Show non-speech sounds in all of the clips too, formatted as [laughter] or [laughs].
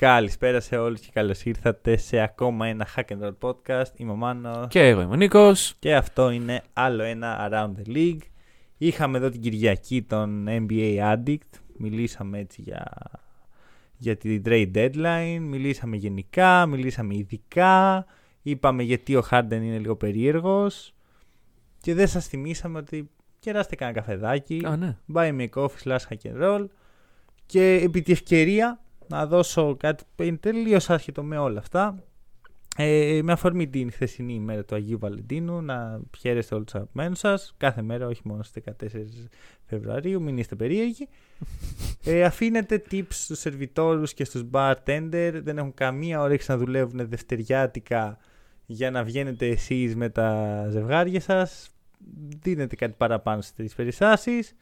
Καλησπέρα σε όλους και καλώς ήρθατε σε ακόμα ένα Hack and Roll podcast. Είμαι ο Μάνος Και εγώ είμαι ο Νίκος. και αυτό είναι άλλο ένα Around the League. Είχαμε εδώ την Κυριακή τον NBA Addict. Μιλήσαμε έτσι για, για την trade deadline. Μιλήσαμε γενικά, μιλήσαμε ειδικά. Είπαμε γιατί ο Harden είναι λίγο περίεργος. Και δεν σας θυμήσαμε ότι κεράστε κανένα καφεδάκι. Α, ναι. Buy me a coffee slash hack and roll. Και επί τη ευκαιρία να δώσω κάτι που είναι τελείως άσχετο με όλα αυτά. Ε, με αφορμή την χθεσινή ημέρα του Αγίου Βαλεντίνου, να χαίρεστε όλους τους αγαπημένους σας, κάθε μέρα, όχι μόνο στις 14 Φεβρουαρίου, μην είστε περίεργοι. Ε, αφήνετε tips στους σερβιτόρους και στους bartender, δεν έχουν καμία όρεξη να δουλεύουν δευτεριάτικα για να βγαίνετε εσείς με τα ζευγάρια σας. Δίνετε κάτι παραπάνω στις τρεις περιστάσεις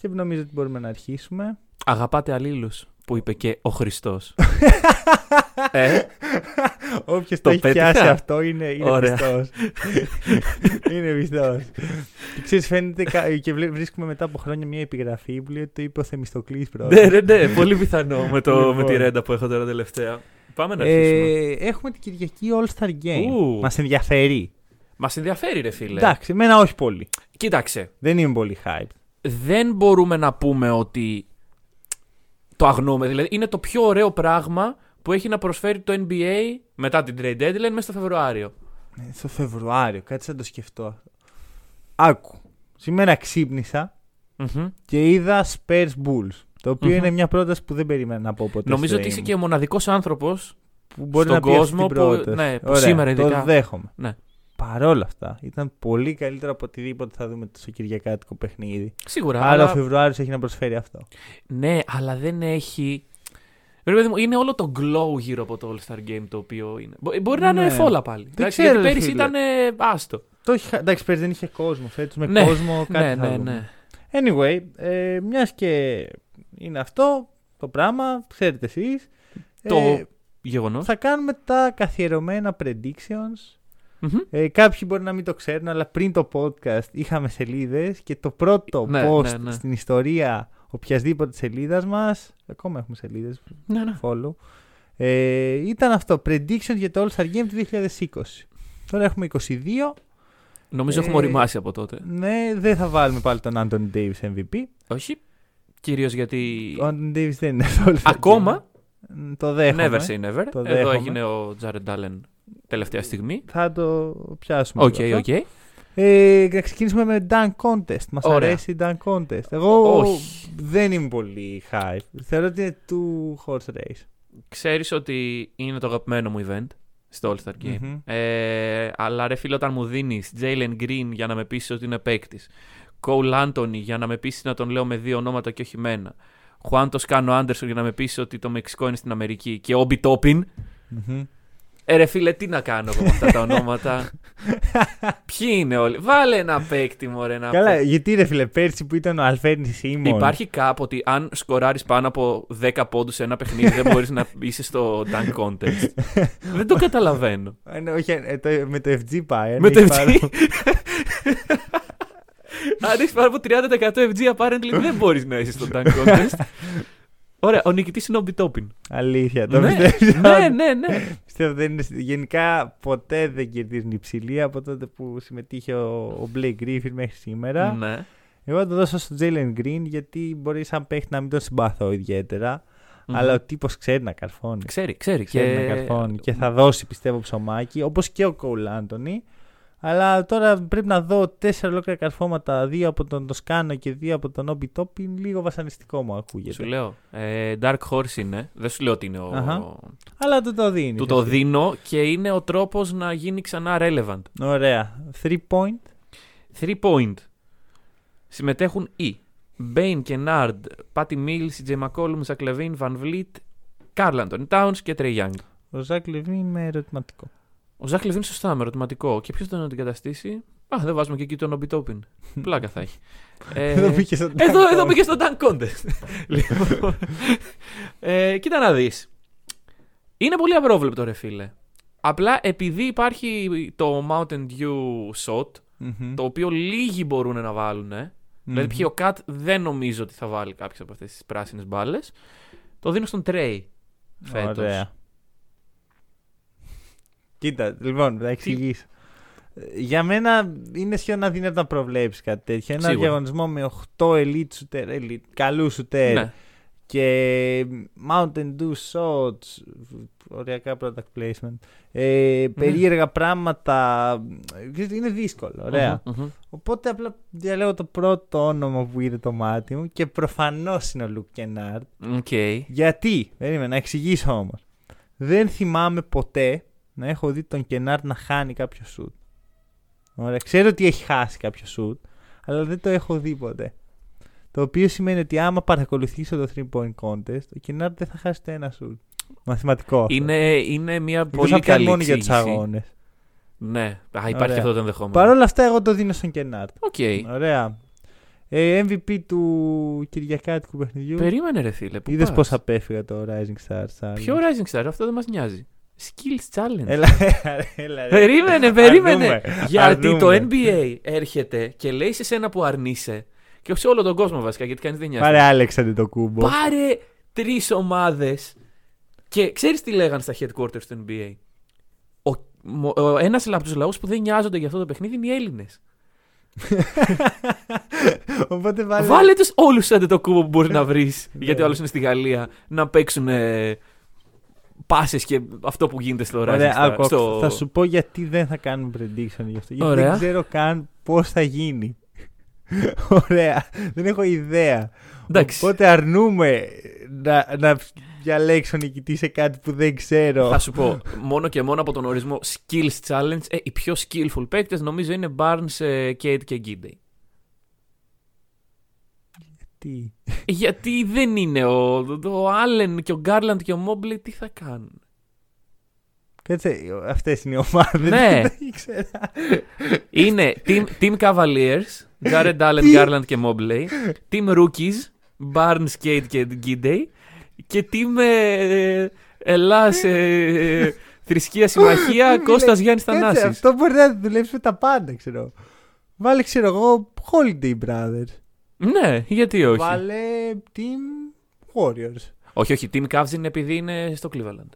και νομίζω ότι μπορούμε να αρχίσουμε. Αγαπάτε αλλήλους που είπε και ο Χριστός. [laughs] ε, Όποιος το, Το έχει πέτυχα. πιάσει αυτό είναι, είναι Ωραία. πιστός. [laughs] είναι πιστός. Και ξέρεις, φαίνεται κα- και βλέ- βρίσκουμε μετά από χρόνια μια επιγραφή που λέει ότι το είπε ο Θεμιστοκλής πρώτα. ναι, ναι, ναι, πολύ πιθανό με, το, Λοιπόν. με τη ρέντα που έχω τώρα τελευταία. Πάμε να αρχίσουμε. ε, έχουμε την Κυριακή All-Star Game. Ου. Μας ενδιαφέρει. Μας ενδιαφέρει ρε φίλε. Εντάξει, εμένα όχι πολύ. Κοίταξε, Δεν είμαι πολύ hype. δεν μπορούμε να πούμε ότι το αγνοούμε. Δηλαδή είναι το πιο ωραίο πράγμα που έχει να προσφέρει το NBA μετά την trade deadline μέσα στο Φεβρουάριο. Ε, Στο Φεβρουάριο, κάτι σαν το σκεφτώ. Άκου. Σήμερα ξύπνησα Μμμ. και είδα Spurs Bulls. Το οποιο Μμμ. είναι μια πρόταση που δεν περίμενα να πω ποτέ. Νομίζω στη ότι ζωή είσαι μου. και ο μοναδικός άνθρωπος που μπορεί στον να πει αυτή κόσμο την που- πρόταση. ναι, που Ωραία, σήμερα ειδικά- Το δέχομαι. Ναι. Παρόλα αυτά, ήταν πολύ καλύτερο από οτιδήποτε θα δούμε στο Κυριακάτικο παιχνίδι. Σίγουρα. Άρα αλλά... ο Φεβρουάριος έχει να προσφέρει αυτό. Ναι, αλλά δεν έχει. Ρε παιδί μου, είναι όλο το glow γύρω από το All Star Game το οποίο είναι. Μπο- Μπορεί να είναι Ναι. φόλα πάλι. Εντάξει, ξέρω, γιατί ρε πέρυσι φίλε. ήταν ε, άστο. Το έχει, εντάξει, πέρυσι δεν είχε κόσμο. Φέτος με Ναι, κόσμο κάτι ναι, θα ναι, δούμε. ναι. Anyway, ε, μιας και είναι αυτό το πράγμα, ξέρετε εσείς. Το γεγονός. θα κάνουμε τα καθιερωμένα predictions. Ε, κάποιοι μπορεί να μην το ξέρουν, αλλά πριν το podcast είχαμε σελίδες και το πρώτο Ναι, post ναι, ναι. στην ιστορία οποιασδήποτε σελίδας μας, ακόμα έχουμε σελίδες, Ναι, ναι. follow, ε, ήταν αυτό, prediction για το All-Star Game του 2020. Τώρα έχουμε 22, Νομίζω Ε, έχουμε οριμάσει από τότε. ναι, δεν θα βάλουμε πάλι τον Anthony Davis MVP. Όχι. Κυρίως γιατί. Ο Anthony Davis δεν είναι στο All-Star Ακόμα; Game. Μ, Το δέχομαι. Never say never. Το Εδώ δέχομαι. έγινε ο Jared Allen τελευταία στιγμή. Θα το πιάσουμε. Οκ, λίγο αυτό. οκ. Ε, να ξεκινήσουμε με Dunk Contest. Μας Ωραία. αρέσει η Dunk Contest. Εγώ Όχι. δεν είμαι πολύ hype. Θεωρώ ότι είναι two horse race. Ξέρεις ότι είναι το αγαπημένο μου event στο All Star Game. Μμμ. Ε, αλλά ρε φίλε, όταν μου δίνεις Jalen Green για να με πείσει ότι είναι παίκτης, Cole Anthony για να με πείσει να τον λέω με δύο ονόματα και όχι με ένα, Juan Toscano Anderson για να με πείσει ότι το Μεξικό είναι στην Αμερική και Obi Toppin. Μμμ. Ε, ρε φίλε, τι να κάνω εγώ με αυτά τα ονόματα; [laughs] Ποιοι είναι όλοι; Βάλε ένα παίκτη, μωρέ, να Καλά, γιατί ρε φίλε, πέρσι που ήταν ο Αλφέρνη Σίμον. Υπάρχει κάπου ότι αν σκοράρεις πάνω από 10 πόντους σε ένα παιχνίδι, δεν μπορείς να είσαι στο dunk contest. [laughs] δεν το καταλαβαίνω. Ε, ναι, όχι, ε, το- με το FG πάει. αν Με το έχεις FG. πάρει- [laughs] Αν έχεις πάνω από 30% FG, apparently δεν μπορείς να είσαι στο dunk contest. Ωραία, ο νικητής είναι ο Μπιτόπιν. Αλήθεια. Το ναι, πιστεύεις, ναι, ότι- ναι, ναι. Πιστεύω δεν είναι. Γενικά ποτέ δεν κερδίζουν υψηλή από τότε που συμμετείχε ο, ο Blake Griffin μέχρι σήμερα. ναι. Εγώ θα το δώσω στο Jalen Green γιατί μπορεί σαν παίχτη να μην τον συμπαθώ ιδιαίτερα. Αλλά ο τύπος ξέρει να καρφώνει. Ξέρει, ξέρει. Ξέρει και... να καρφώνει και θα δώσει πιστεύω ψωμάκι όπως και ο Κόουλ Άντωνη. Αλλά τώρα πρέπει να δω τέσσερα ολόκληρα καρφώματα, δύο από τον Τοσκάνο και δύο από τον Όμπι Τόπιν. Λίγο βασανιστικό μου ακούγεται. Σου λέω. Ε, Dark Horse είναι. Δεν σου λέω ότι είναι ο. Αχα. Αλλά του το δίνει. Του το δίνω και είναι ο τρόπος να γίνει ξανά relevant. Ωραία. Three point. 3 point. Συμμετέχουν οι Μπέιν, Κενάρντ, Πάτι Μιλς, Σι Τζέι Μακόλουμ, Ζακ Λαβίν, Βαν Βλιτ, Καρλ Άντονι Τάουνς και Τρέι Young. Ο Ζακ Λεβίν με ερωτηματικό. Ο Ζακ Λεβίν σωστά με ερωτηματικό. Και ποιος θα τον αντικαταστήσει; Α, δεν βάζουμε και εκεί τον Ομπιτόπιν. [laughs] Πλάκα θα έχει. [laughs] Ε, Εδώ μπήκε στον εδώ, Dunk εδώ Contest. μπήκε στο Dunk Contest. [laughs] λοιπόν, ε, κοίτα να δεις. Είναι πολύ απρόβλεπτο, ρε φίλε. Απλά επειδή υπάρχει το Mountain Dew shot, Μμμ. το οποίο λίγοι μπορούν να βάλουν. Δηλαδή, π.χ. ο Κατ δεν νομίζω ότι θα βάλει κάποιες από αυτές τις πράσινες μπάλες. Το δίνω στον Τρέι φέτος. Ωραία. Κοίτα, λοιπόν, θα εξηγήσω. Ε, Για μένα είναι σχεδόν αδύνατο να προβλέψεις κάτι τέτοιο. Ένα Σίγουρα. διαγωνισμό με 8 elite shooter, elite, καλούς shooter Ναι. και Mountain Dew shots, οριακά product placement, ε, περίεργα πράγματα. ε, Είναι δύσκολο, ωραία. Μμμ, μμμ. Οπότε απλά διαλέγω το πρώτο όνομα που είδε το μάτι μου και προφανώς είναι ο Luke Kennard. Οκ. Γιατί, περίμενα, να εξηγήσω όμως. Δεν θυμάμαι ποτέ να έχω δει τον Kennard να χάνει κάποιο σουτ. Ωραία, ξέρω ότι έχει χάσει κάποιο σουτ, αλλά δεν το έχω δει ποτέ. Το οποίο σημαίνει ότι άμα παρακολουθήσω το 3 point contest, ο Kennard δεν θα χάσει το ένα σουτ. Μαθηματικό. αυτό. Είναι, είναι μια Εκτός πολύ αν πιάνει καλή μόνο για τους εξήγηση. αγώνες. Ναι, Α, υπάρχει Ωραία. αυτό το ενδεχόμενο. Παρ' όλα αυτά, εγώ το δίνω στον Kennard. Οκ. Ωραία. Ε, MVP του Κυριακάτικου παιχνιδιού. Περίμενε, ρε φίλε. Πού Είδες πας; πώ απέφυγα το Rising Stars. Challenge. Ποιο Rising Star, αυτό δεν μας νοιάζει. Skills Challenge. Έλα, έλα, ρε. Περίμενε, περίμενε. Αρνούμε, Γιατί το αρνούμε. NBA έρχεται και λέει σε σένα που αρνείσαι. Και σε όλο τον κόσμο βασικά, γιατί κανείς δεν νοιάζει. Πάρε Άλεξανδρ το κούμπο. Πάρε τρεις ομάδες. Και ξέρεις τι λέγανε στα headquarters του NBA. Ο, ο, ένας από τους λαούς που δεν νοιάζονται για αυτό το παιχνίδι είναι οι Έλληνες. [laughs] Οπότε βάλε. Βάλε τους όλους σαν το κούμπο που μπορείς να βρεις. γιατί ο άλλο είναι στη Γαλλία να παίξουν ε, πάσες και αυτό που γίνεται στο Rising Ωραία, Star. άκου, στο... Θα σου πω γιατί δεν θα κάνουμε prediction γι' αυτό. Γιατί Ωραία. δεν ξέρω καν πώς θα γίνει. [laughs] Ωραία. Δεν έχω ιδέα. Εντάξει. Οπότε αρνούμε να, να διαλέξω νικητή σε κάτι που δεν ξέρω. Θα σου πω, μόνο και μόνο από τον ορισμό Skills Challenge, ε, οι πιο skillful παίκτες νομίζω είναι Barnes, ε, Kate και Gidey. Τι. Γιατί δεν είναι ο, ο Allen και ο Garland και ο Mobley τι θα κάνουν; Κάτσε, αυτές είναι οι ομάδες. Ναι. [laughs] Δεν ήξερα. Είναι Team, team Cavaliers, Jared Allen, Τι; Garland και Mobley. Team Rookies, Barnes, Kate και Gidey. Και Team ε, Ελλάς, ε, Θρησκεία Συμμαχία, Κώστας Γιάννης Κάτσε, Θανάσης. Αυτό μπορεί να δουλέψει με τα πάντα, ξέρω. Βάλε, ξέρω εγώ, Holiday Brothers. Ναι, γιατί όχι; Βάλε Team Warriors. Όχι, όχι, Team Cavs είναι επειδή είναι στο Cleveland.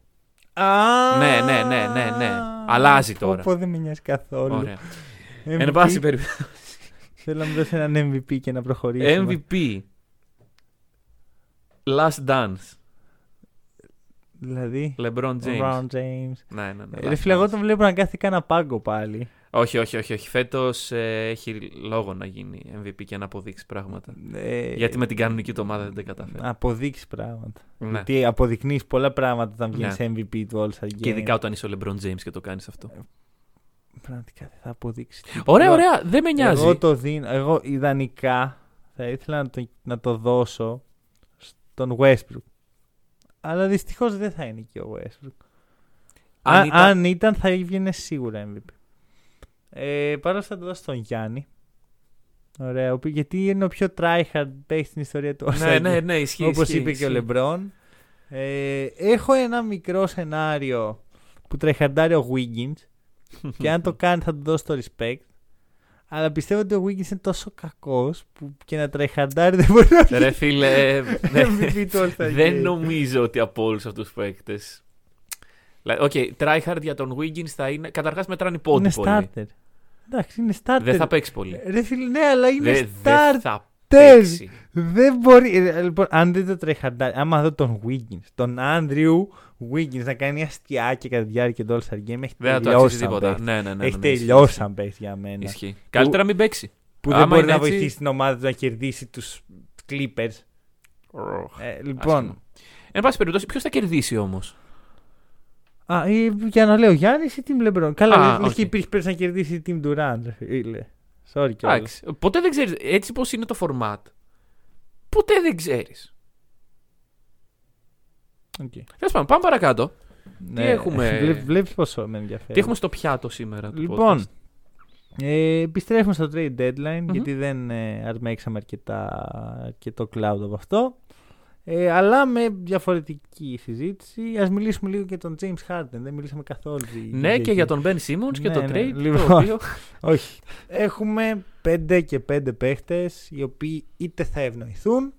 Α, Ναι, ναι, ναι, ναι, ναι. Αλλάζει πω, τώρα. πω, δεν με νοιάζει καθόλου. Ωραία. MVP, Εν πάση περιπτώσει. Θέλω να μου δώσει έναν MVP και να προχωρήσουμε. MVP. Last Dance. Δηλαδή, LeBron James. LeBron James. Ναι, ναι, ναι. Ε, Ρε Last φίλε, εγώ Dance. τον βλέπω να κάθεται κάνα πάγκο πάλι. Όχι, όχι, όχι. όχι. Φέτος έχει λόγο να γίνει MVP και να αποδείξει πράγματα. Ε, Γιατί με την κανονική του ομάδα δεν τα καταφέρει. Αποδείξει πράγματα. Ναι. Γιατί αποδεικνύεις πολλά πράγματα όταν βγαίνεις Ναι. MVP του All Star Game. Και ειδικά όταν είσαι ο LeBron James και το κάνεις αυτό. Πραγματικά δεν θα αποδείξει. τίποτα. Ωραία, Εγώ- ωραία. Δεν με νοιάζει. Εγώ το δίνω. Εγώ ιδανικά θα ήθελα να το, να το δώσω στον Westbrook. Αλλά δυστυχώς δεν θα είναι και ο Westbrook. Αν Αν, ήταν- αν ήταν θα έβγαινε σίγουρα MVP. Ε, Παρ' όλα αυτά θα το δώσω στον Γιάννη. Ωραία, ο οποίος- γιατί είναι ο πιο tryhard παίκτη στην ιστορία του Ναι, ναι, ναι, ισχύει. Όπως ισχύει, είπε και ο ισχύει. Λεμπρόν. Ε, έχω ένα μικρό σενάριο που τρεχαντάρει ο Wiggins και αν το [laughs] κάνει θα του δώσω το respect. Αλλά πιστεύω ότι ο Wiggins είναι τόσο κακός που και να tryhardάρει δεν μπορεί να Ρε φίλε, ε, ναι. MVP του All-Star δεν Game. νομίζω ότι από όλους αυτούς τους παίκτες. Οκ, tryhard για τον Wiggins θα είναι. Καταρχάς μετράνε πόντοι Είναι πολύ. starter. Εντάξει, είναι starter. Δεν θα παίξει πολύ. Ρε φίλε, ναι, αλλά είναι Δεν starter. δεν θα παίξει. Δεν μπορεί. ε, Λοιπόν, αν δεν το tryhardάρει, άμα δω τον Wiggins, τον Andrew Wiggins να κάνει αστειάκια κατά τη διάρκεια του All-Star Game, έχει Δεν θα το τελειώσει αξίζει σαν τίποτα. παίκτη. Ναι, ναι, ναι. Έχει ναι, ναι, τελειώσει ισχύει, σαν παίκτη για μένα. Ισχύει. Καλύτερα μην παίξει. Που Άμα δεν μπορεί είναι να έτσι- βοηθήσει την ομάδα του να κερδίσει τους Clippers. Ε, λοιπόν. Άσχημο. Εν πάση περιπτώσει, ποιος θα κερδίσει όμως; Α, ή, για να λέω Γιάννης ή Team LeBron. Καλά, Α, λες οκ. και υπήρχε πέρυσι να κερδίσει η Team Durant. ρε φίλε. Sorry κιόλας. Εντάξει. Ποτέ δεν ξέρεις. Έτσι πώς είναι το format. Ποτέ δεν ξέρεις. Οκ. Τέλος πάντων, πάμε παρακάτω. Τι έχουμε- [laughs] Βλέ- Βλέπεις πόσο με ενδιαφέρει. Τι έχουμε στο πιάτο σήμερα. του Λοιπόν, podcast; ε, επιστρέφουμε στο trade deadline γιατί δεν ε, αρμέξαμε αρκετά, αρκετό cloud από αυτό. Ε, αλλά με διαφορετική συζήτηση. Ας μιλήσουμε λίγο για τον James Harden. Δεν μιλήσαμε καθόλου. Ναι, και για τον Ben Simmons και Ναι, το ναι, trade. λοιπόν. Το οποίο... [laughs] Όχι. Έχουμε 5 και 5 παίχτες οι οποίοι είτε θα ευνοηθούν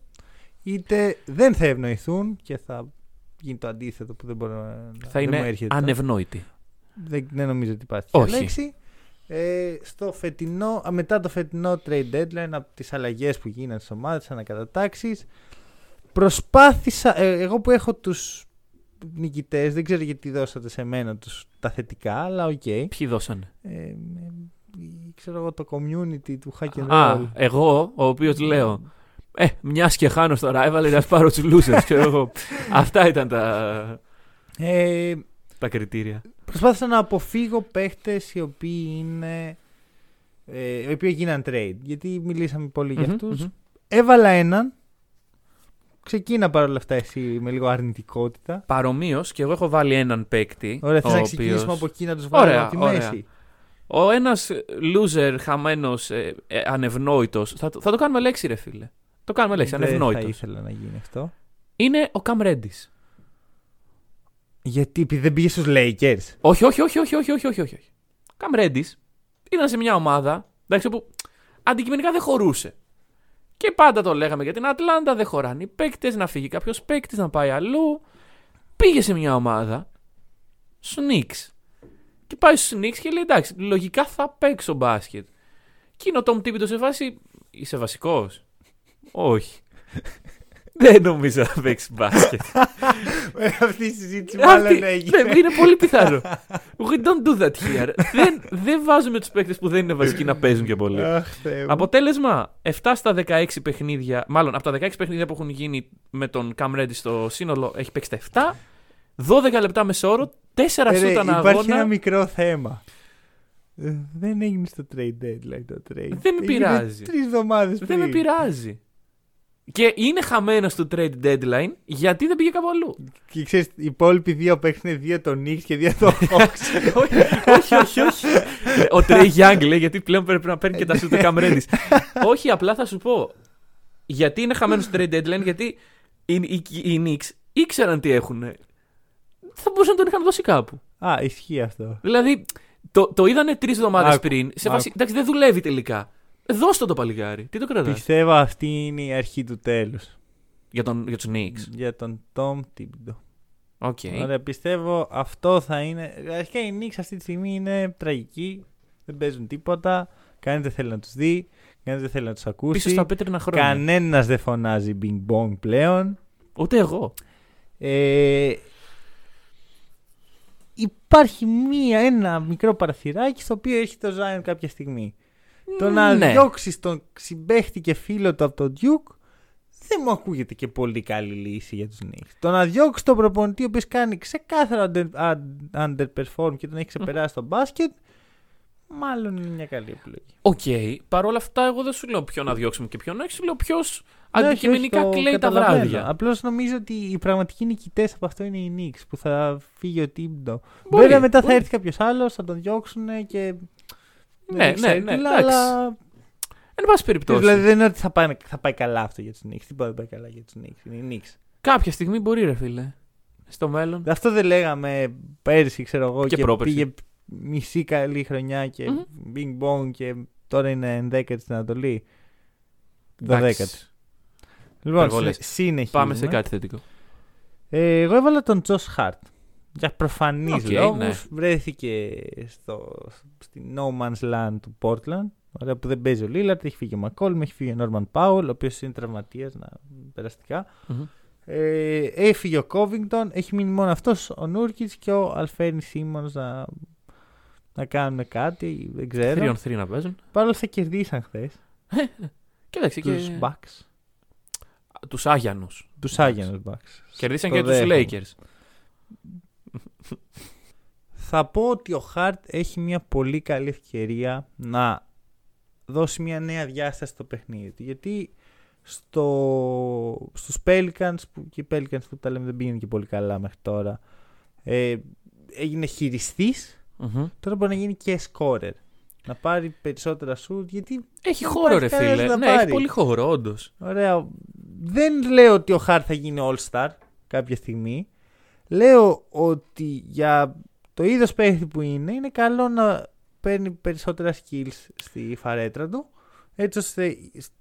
είτε δεν θα ευνοηθούν και θα γίνει το αντίθετο που δεν μπορώ να θα δεν μου είναι έρχεται. ανευνόητη. Δεν, δεν νομίζω ότι υπάρχει Όχι. τέτοια λέξη. Ε, στο φετινό, α, μετά το φετινό trade deadline από τις αλλαγές που γίνανε στις ομάδες, ανακατατάξεις προσπάθησα, ε, εγώ που έχω τους νικητές δεν ξέρω γιατί δώσατε σε μένα τους, τα θετικά αλλά οκ Ποιοι δώσανε; ε, ε, ξέρω εγώ το community του hack and roll Α, εγώ, ο οποίος λέω. Ε, μιας και χάνω στο rival, να πάρω τους losers. ξέρω εγώ. Αυτά ήταν τα, ε, τα κριτήρια. προσπάθησα να αποφύγω παίχτες οι οποίοι είναι ε, οι οποίοι γίναν trade γιατί μιλήσαμε πολύ για Μμμ, αυτούς μμμ. Έβαλα έναν. Ξεκίνα παρόλα αυτά εσύ με λίγο αρνητικότητα. Παρομοίως, και εγώ έχω βάλει έναν παίκτη. Ωραία, θες ο να οποίος- ξεκινήσουμε από εκεί να τους βάλουμε Ωραία, από τη ωραία. μέση; Ο ένας loser, χαμένος, ε, ε, ανευνόητος. Θα, το- θα το κάνουμε λέξη, ρε φίλε. Το κάνουμε λέξη, Δεν θα ανευνόητος. ήθελα να γίνει αυτό. Είναι ο Cam Reddish. Γιατί επειδή δεν πήγε στους Lakers. Όχι, όχι, όχι, όχι, όχι, όχι, όχι, όχι. Cam Reddish ήταν σε μια ομάδα εντάξει, που αντικειμενικά δεν χωρούσε. Και πάντα το λέγαμε για την Ατλάντα, δεν χωράνε οι παίκτες, να φύγει κάποιος παίκτης, να πάει αλλού. Πήγε σε μια ομάδα, στους Knicks. Και πάει στους Knicks και λέει: Εντάξει, λογικά θα παίξω μπάσκετ. Και είναι ο Tom Thibodeau σε βάση. Είσαι βασικός; Όχι. Δεν νομίζω να παίξει μπάσκετ. Αυτή η συζήτηση μάλλον Αυτή- έγινε. ναι, είναι πολύ πιθανό. We don't do that here. δεν, δεν βάζουμε τους παίκτες που δεν είναι βασικοί να παίζουν και πολύ. Αχ, Θεέ μου. Αποτέλεσμα, 7 στα 16 παιχνίδια, μάλλον από τα 16 παιχνίδια που έχουν γίνει με τον Cam Reddish στο σύνολο, έχει παίξει τα 7. 12 λεπτά μεσόωρο, 4 Ε, ρε, σούτ ανά Υπάρχει αγώνα. ένα μικρό θέμα. Ε, Δεν έγινε στο trade deadline το trade. Δεν με πειράζει. Τρεις εβδομάδες πριν. Δεν με πειράζει. Και είναι χαμένο στο trade deadline γιατί δεν πήγε κάπου αλλού. Και ξέρεις, οι υπόλοιποι δύο παίχτε είναι δύο των Knicks και δύο των [laughs] Hawks. όχι, όχι, όχι, όχι. Ο Τρέι Young λέει γιατί πλέον πρέπει να παίρνει και τα σούτ Cam Reddish. όχι, απλά θα σου πω. Γιατί είναι χαμένος στο trade deadline, γιατί οι, οι, οι Knicks ήξεραν τι έχουν. Θα μπορούσαν να τον είχαν δώσει κάπου. Α, ισχύει αυτό. Δηλαδή, το, το είδανε τρεις εβδομάδες Άκου, πριν. Σε άκου. βάση, εντάξει, δεν δουλεύει τελικά. Δώσ' το το παλικάρι. Τι το κρατάς; Πιστεύω αυτή είναι η αρχή του τέλους. Για, τον, για τους Knicks. Για τον Tom Thibodeau. Οκ. Ωραία, πιστεύω αυτό θα είναι. Αρχικά οι Knicks αυτή τη στιγμή είναι τραγικοί. Δεν παίζουν τίποτα. Κανείς δεν θέλει να τους δει. Κανείς δεν θέλει να τους ακούσει. Πίσω στα πέτρινα χρόνια. Κανένας δεν φωνάζει Bing Bong πλέον. Ούτε εγώ. Ε, υπάρχει μία, ένα μικρό παραθυράκι στο οποίο έχει το Zion κάποια στιγμή. Το να Ναι. διώξεις τον συμπαίκτη και φίλο του από τον Duke δεν μου ακούγεται και πολύ καλή λύση για τους Knicks. Το να διώξεις τον προπονητή ο οποίος κάνει ξεκάθαρα under, un- underperform και τον έχει ξεπεράσει στο μπάσκετ μάλλον είναι μια καλή επιλογή. Οκ. Παρ' όλα αυτά, εγώ δεν σου λέω ποιον να διώξουμε και ποιον όχι. Σου λέω ποιος Ναι, αντικειμενικά όχι, όχι, το κλαίει τα καταλαβαίνω. βράδια. Απλώς νομίζω ότι οι πραγματικοί νικητές από αυτό είναι οι Knicks που θα φύγει ο Τίμπντο. Μπορεί, Βέβαια μετά θα μπορεί. έρθει κάποιος άλλος, θα τον διώξουν και. Ναι, δεν ναι, ξέρω ναι, τι, εντάξει. Αλλά. Εν πάση περιπτώσει. Δηλαδή δεν είναι ότι θα πάει, θα πάει καλά αυτό για τους Knicks. Τίποτα δεν πάει καλά για τους Knicks. Είναι οι Knicks. Κάποια στιγμή μπορεί, ρε φίλε. Στο μέλλον. Αυτό δεν λέγαμε πέρσι, ξέρω εγώ, Και και, πρόπερσι. πήγε μισή καλή χρονιά και Μμμ. bing bong και τώρα είναι ενδέκατη στην Ανατολή. Δωδέκατη. Εντάξει. Λοιπόν, Υπερβολές. συ- συνεχίζουμε. Πάμε σε κάτι θετικό. Ε, εγώ έβαλα τον Josh Hart. Για προφανείς Οκ, λόγους ναι. βρέθηκε στο, στη No Man's Land του Portland. Ωραία, που δεν παίζει ο Lillard, έχει φύγει ο McCollum, έχει φύγει ο Norman Powell, ο οποίος είναι τραυματίας να περαστικά. Μμμ. Ε, έφυγε ο Covington, έχει μείνει μόνο αυτός ο Nurkic και ο Anfernee Simons να, να κάνουν κάτι, δεν ξέρω. 3 on 3 να παίζουν. Παρ' όλα αυτά κερδίσαν χθες Κοίταξε τους και Bucks. τους Άγιανους. Τους Άγιανους Bucks. Κερδίσαν Το και τους δέχομαι. Lakers. Θα πω ότι ο Χαρτ έχει μια πολύ καλή ευκαιρία να δώσει μια νέα διάσταση στο παιχνίδι του. Γιατί στο, στους Pelicans, που και οι Pelicans που τα λέμε δεν πήγαινε και πολύ καλά μέχρι τώρα, ε, έγινε χειριστής, Μμμ. τώρα μπορεί να γίνει και scorer. Να πάρει περισσότερα shoot, γιατί Έχει Δεν χώρο, ρε υπάρχει κανένας φίλε. να Ναι, πάρει. έχει πολύ χώρο, όντως. Ωραία. Δεν λέω ότι ο Χάρ θα γίνει All-Star κάποια στιγμή. Λέω ότι για το είδος παίχτη που είναι, είναι καλό να παίρνει περισσότερα skills στη φαρέτρα του. Έτσι ώστε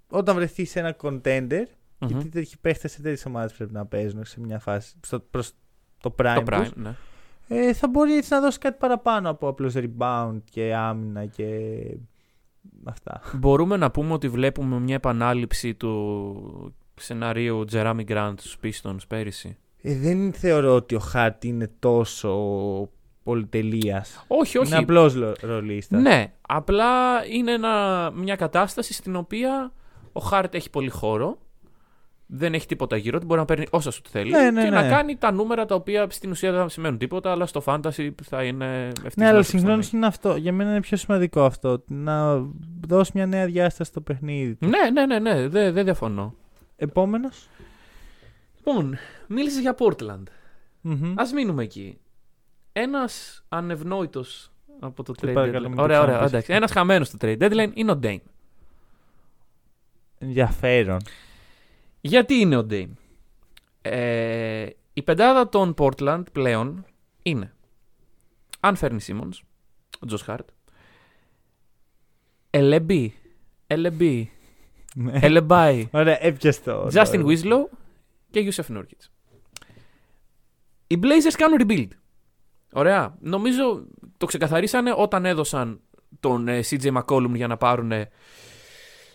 όταν βρεθεί σε ένα contender, γιατί τέτοιοι παίχτες σε τέτοιες ομάδες πρέπει να παίζουν σε μια φάση στο, προς το prime, Το τους, Prime, ναι. ε, θα μπορεί έτσι να δώσει κάτι παραπάνω από απλώς rebound και άμυνα και αυτά. Μπορούμε να πούμε ότι βλέπουμε μια επανάληψη του σενάριου Τζεράμι Γκραντ στους Pistons πέρυσι; Ε, δεν θεωρώ ότι ο Χάρτ είναι τόσο πολυτελείας. Όχι, όχι. Είναι απλό ρολίστα. Ναι, απλά είναι ένα, μια κατάσταση στην οποία ο Χάρτ έχει πολύ χώρο. Δεν έχει τίποτα γύρω του. Μπορεί να παίρνει όσα σου θέλει Ναι, ναι, και ναι. να κάνει τα νούμερα τα οποία στην ουσία δεν σημαίνουν τίποτα, αλλά στο fantasy θα είναι ευτυχισμένο. Ναι, αλλά συγχρόνω είναι αυτό. Για μένα είναι πιο σημαντικό αυτό. Να δώσει μια νέα διάσταση στο παιχνίδι. του. Ναι, ναι, ναι, ναι, δεν δεν διαφωνώ. Επόμενος. Λοιπόν, μίλησες για Portland. Α μείνουμε εκεί. Ένας ανευνόητος από το Σε trade παρακαλώ, deadline. μην το Ωραία, ωραία. ξαναπείς Εντάξει. αυτό. Ένας χαμένος στο trade deadline είναι ο Dame. Ενδιαφέρον. Γιατί είναι ο Dame. Ε, η πεντάδα των Portland πλέον είναι αν φέρνει Simmons, ο Τζος Χάρτ, Ελεμπή, Ελεμπή, Ναι. Ελεμπάι, Ωραία, έπιασε το. Justin το- Winslow και Yusuf Nurkic. Οι Blazers κάνουν rebuild. Ωραία. Νομίζω το ξεκαθαρίσανε όταν έδωσαν τον ε, CJ McCollum για να πάρουν ε,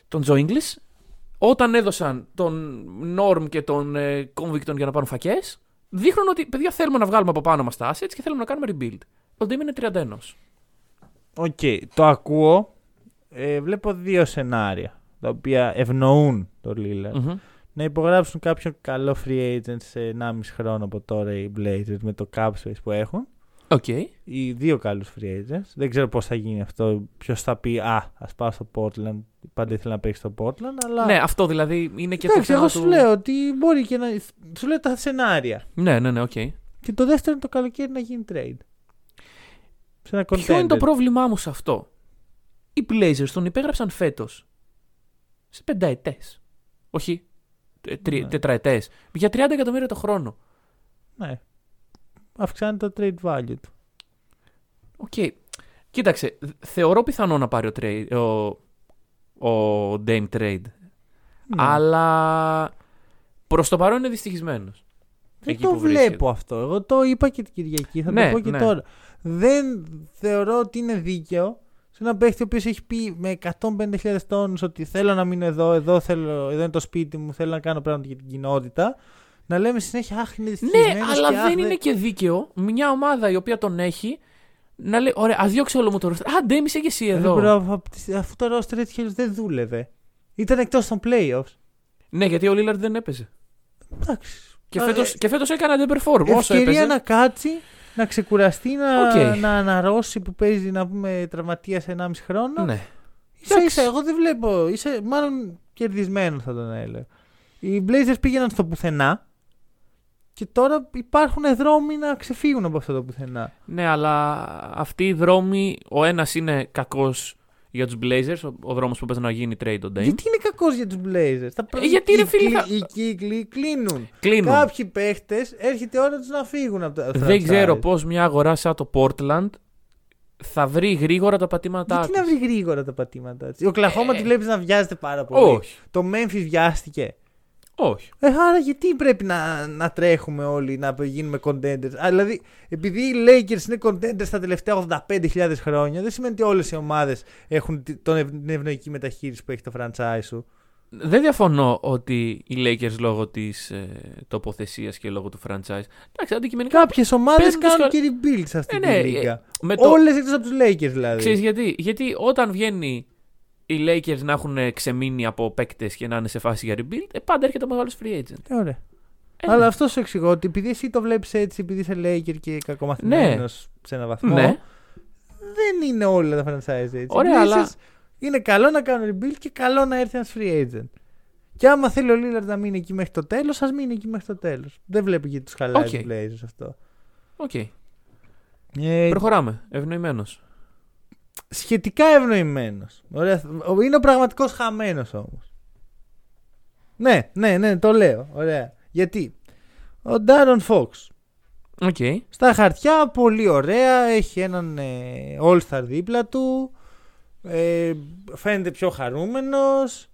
τον Joe Ingles. Όταν έδωσαν τον Norm και τον ε, Covington για να πάρουν φακές. Δείχνουν ότι παιδιά θέλουμε να βγάλουμε από πάνω μας τα assets και θέλουμε να κάνουμε rebuild. Ο Dame είναι 31. Οκ, το ακούω. Ε, βλέπω δύο σενάρια τα οποία ευνοούν το Lillard. Μμμ. Να υπογράψουν κάποιον καλό free agent σε 1,5 χρόνο από τώρα οι Blazers με το cap space που έχουν. Οκ. Ή δύο καλούς free agents. Δεν ξέρω πώς θα γίνει αυτό. Ποιος θα πει «Α, ας πάω στο Portland». Πάντα ήθελα να παίξω στο Portland, αλλά... Ναι, αυτό δηλαδή είναι και Εντάξει, το θέμα εγώ του... σου λέω ότι μπορεί και να... Σου λέω τα σενάρια. Ναι, ναι, ναι, οκ. Και το δεύτερο είναι το καλοκαίρι να γίνει trade. Σε ένα Ποιο είναι το contender. πρόβλημά μου σε αυτό; Οι Blazers τον υπέγραψαν φέτος σε πενταετές. Όχι τε- τρι- Ναι. τετραετές. Για 30 εκατομμύρια το χρόνο. Ναι. Αυξάνει το trade value του. Οκ. Κοίταξε, θ- θεωρώ πιθανό να πάρει ο, trade, ο, ο Dame trade. Ναι. Αλλά προς το παρόν είναι δυστυχισμένος. Δεν εκεί το που βρίσκεται. βλέπω αυτό. Εγώ το είπα και την Κυριακή, θα Ναι, το πω και ναι. τώρα. Δεν θεωρώ ότι είναι δίκαιο σε ένα παίχτη ο οποίος έχει πει με 150.000 τρόπους ότι θέλω να μείνω εδώ, εδώ, θέλω, εδώ είναι το σπίτι μου, θέλω να κάνω πράγματα για την κοινότητα. Να λέμε συνέχεια Αχ, είναι Ναι, δυστυχισμένος αλλά και, «Αχ, δεν είναι και δίκαιο μια ομάδα η οποία τον έχει να λέει: Ωραία, ας διώξει όλο μου το ρόστερ. Α, Dame, είσαι και εσύ Ρε, εδώ. bro, αφ- αφού το roster έτσι κι αλλιώς δεν δούλευε. Ήταν εκτός των playoffs. Ναι, γιατί ο Λίλαρντ δεν έπαιζε. Εντάξει. Και Α, φέτος, ε, και φέτος έκανε underperform όσο Ευκαιρία έπαιζε. να κάτσει, να ξεκουραστεί, να, Οκ. να αναρρώσει που παίζει να πούμε τραυματίας σε 1,5 χρόνο. Ναι. Ίσα Εντάξει. ίσα, εγώ δεν βλέπω. Είσαι μάλλον κερδισμένος θα τον έλεγα. Οι Blazers πήγαιναν στο πουθενά και τώρα υπάρχουν δρόμοι να ξεφύγουν από αυτό το πουθενά. ναι, αλλά αυτοί οι δρόμοι, ο ένας είναι κακός για τους Blazers, ο, ο δρόμος που παίζει να γίνει trade ο Dame. Γιατί είναι κακός για τους Blazers; Τα Ε, γιατί, ρε οι φίλε, κύκλοι- θα- Οι κύκλοι κλείνουν. Κλείνουν. Κάποιοι παίχτες έρχεται η ώρα τους να φύγουν από το Δεν franchise. ξέρω πώς μια αγορά σαν το Portland θα βρει γρήγορα τα πατήματά Γιατί της. να βρει γρήγορα τα πατήματά της; Ο Κλαχώμα Ε, τη βλέπεις να βιάζεται πάρα πολύ. Όχι. Το Memphis βιάστηκε. Όχι. Ε, άρα γιατί πρέπει να, να τρέχουμε όλοι να γίνουμε contenders; Α, δηλαδή, επειδή οι Lakers είναι contenders τα τελευταία 85.000 χρόνια, δεν σημαίνει ότι όλες οι ομάδες έχουν τη- τον ευ- την ευνοϊκή μεταχείριση που έχει το franchise σου. Δεν διαφωνώ ότι οι Lakers λόγω της ε, τοποθεσίας και λόγω του franchise. Εντάξει, αντικειμενικά. Κάποιες ομάδες Παίζουν τους κάνουν κα- και rebuild σε αυτή Ε, τη ναι, λίγα. ε, με το... Όλες εκτός από τους Lakers δηλαδή. Ξέρεις γιατί; Γιατί όταν βγαίνει οι Lakers να έχουν ξεμείνει από παίκτες και να είναι σε φάση για rebuild, ε, πάντα έρχεται ο μεγάλος free agent. Ε, ωραία. Ε, Αλλά ναι. αυτός σου εξηγώ ότι επειδή εσύ το βλέπεις έτσι, επειδή είσαι Laker και κακομαθημένος σε ένα βαθμό, Ναι. δεν είναι όλα τα franchise έτσι. Ωραία, Οι αλλά- Blazers Είναι καλό να κάνουν rebuild και καλό να έρθει ένας free agent. Και άμα θέλει ο Lillard να μείνει εκεί μέχρι το τέλος, ας μείνει εκεί μέχρι το τέλος. Δεν βλέπω γιατί τους χαλάει Οκ. okay. Blazers αυτό. Οκ. Ε, Προχωράμε. Ευνοημένος. Σχετικά ευνοημένος. Είναι ο πραγματικός χαμένος όμως. Ναι, ναι, ναι, το λέω. Ωραία. Γιατί; Ο De'Aaron Fox Οκ. στα χαρτιά πολύ ωραία. Έχει έναν ε, All-Star δίπλα του. Ε, φαίνεται πιο χαρούμενος.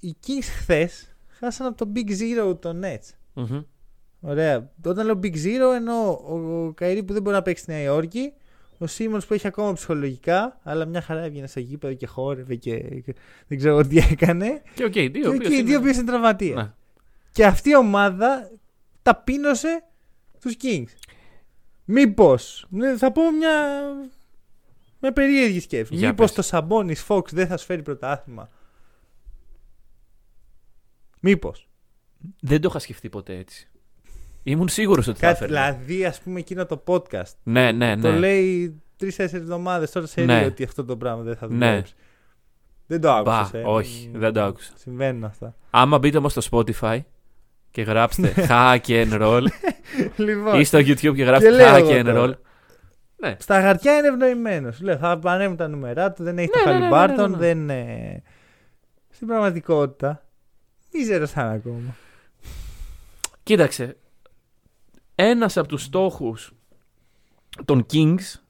Οι Kings χθες χάσαν από το Big Zero το Nets. Μμμ. Ωραία. Όταν λέω Big Zero εννοώ ο, ο Kyrie που δεν μπορεί να παίξει στη Νέα Υόρκη, ο Σίμονς που έχει ακόμα ψυχολογικά, αλλά μια χαρά έβγαινε στο γήπεδο και χόρευε και, και δεν ξέρω τι έκανε. Και οκ, δύο. και οποίος και οι είναι- δύο που είναι τραυματίες. Ναι. Και αυτή η ομάδα ταπείνωσε τους Kings. Μήπως. Θα πω μια. Μια περίεργη σκέψη. Για Μήπως πες. το Sabonis Fox δεν θα σου φέρει πρωτάθλημα. Μήπως. Δεν το είχα σκεφτεί ποτέ έτσι. Ήμουν σίγουρος ότι θα Κάτι, έφερε. δηλαδή, ας πούμε, εκείνο το podcast. Ναι, ναι, Το ναι. λέει τρει-τέσσερι εβδομάδες τώρα σε Ναι. λέει ότι αυτό το πράγμα δεν θα Ναι. δουλέψει. Δεν το Μπα, άκουσα. όχι, δεν το άκουσα. Συμβαίνουν αυτά. Άμα μπείτε όμως στο Spotify και γράψετε [laughs] hack and roll λοιπόν, ή στο YouTube και Και γράψετε λέω hack εγώ and τώρα. roll. Ναι. στα χαρτιά είναι ευνοημένος. Λέω, θα ανέβουν τα νούμερά του, δεν έχει Ναι, το ναι, ναι, Χαλιμπάρτον, ναι, ναι, ναι. δεν. ε, Στην πραγματικότητα. Μίζερος θα είναι ακόμα. Κοίταξε. Ένας από τους στόχους των Kings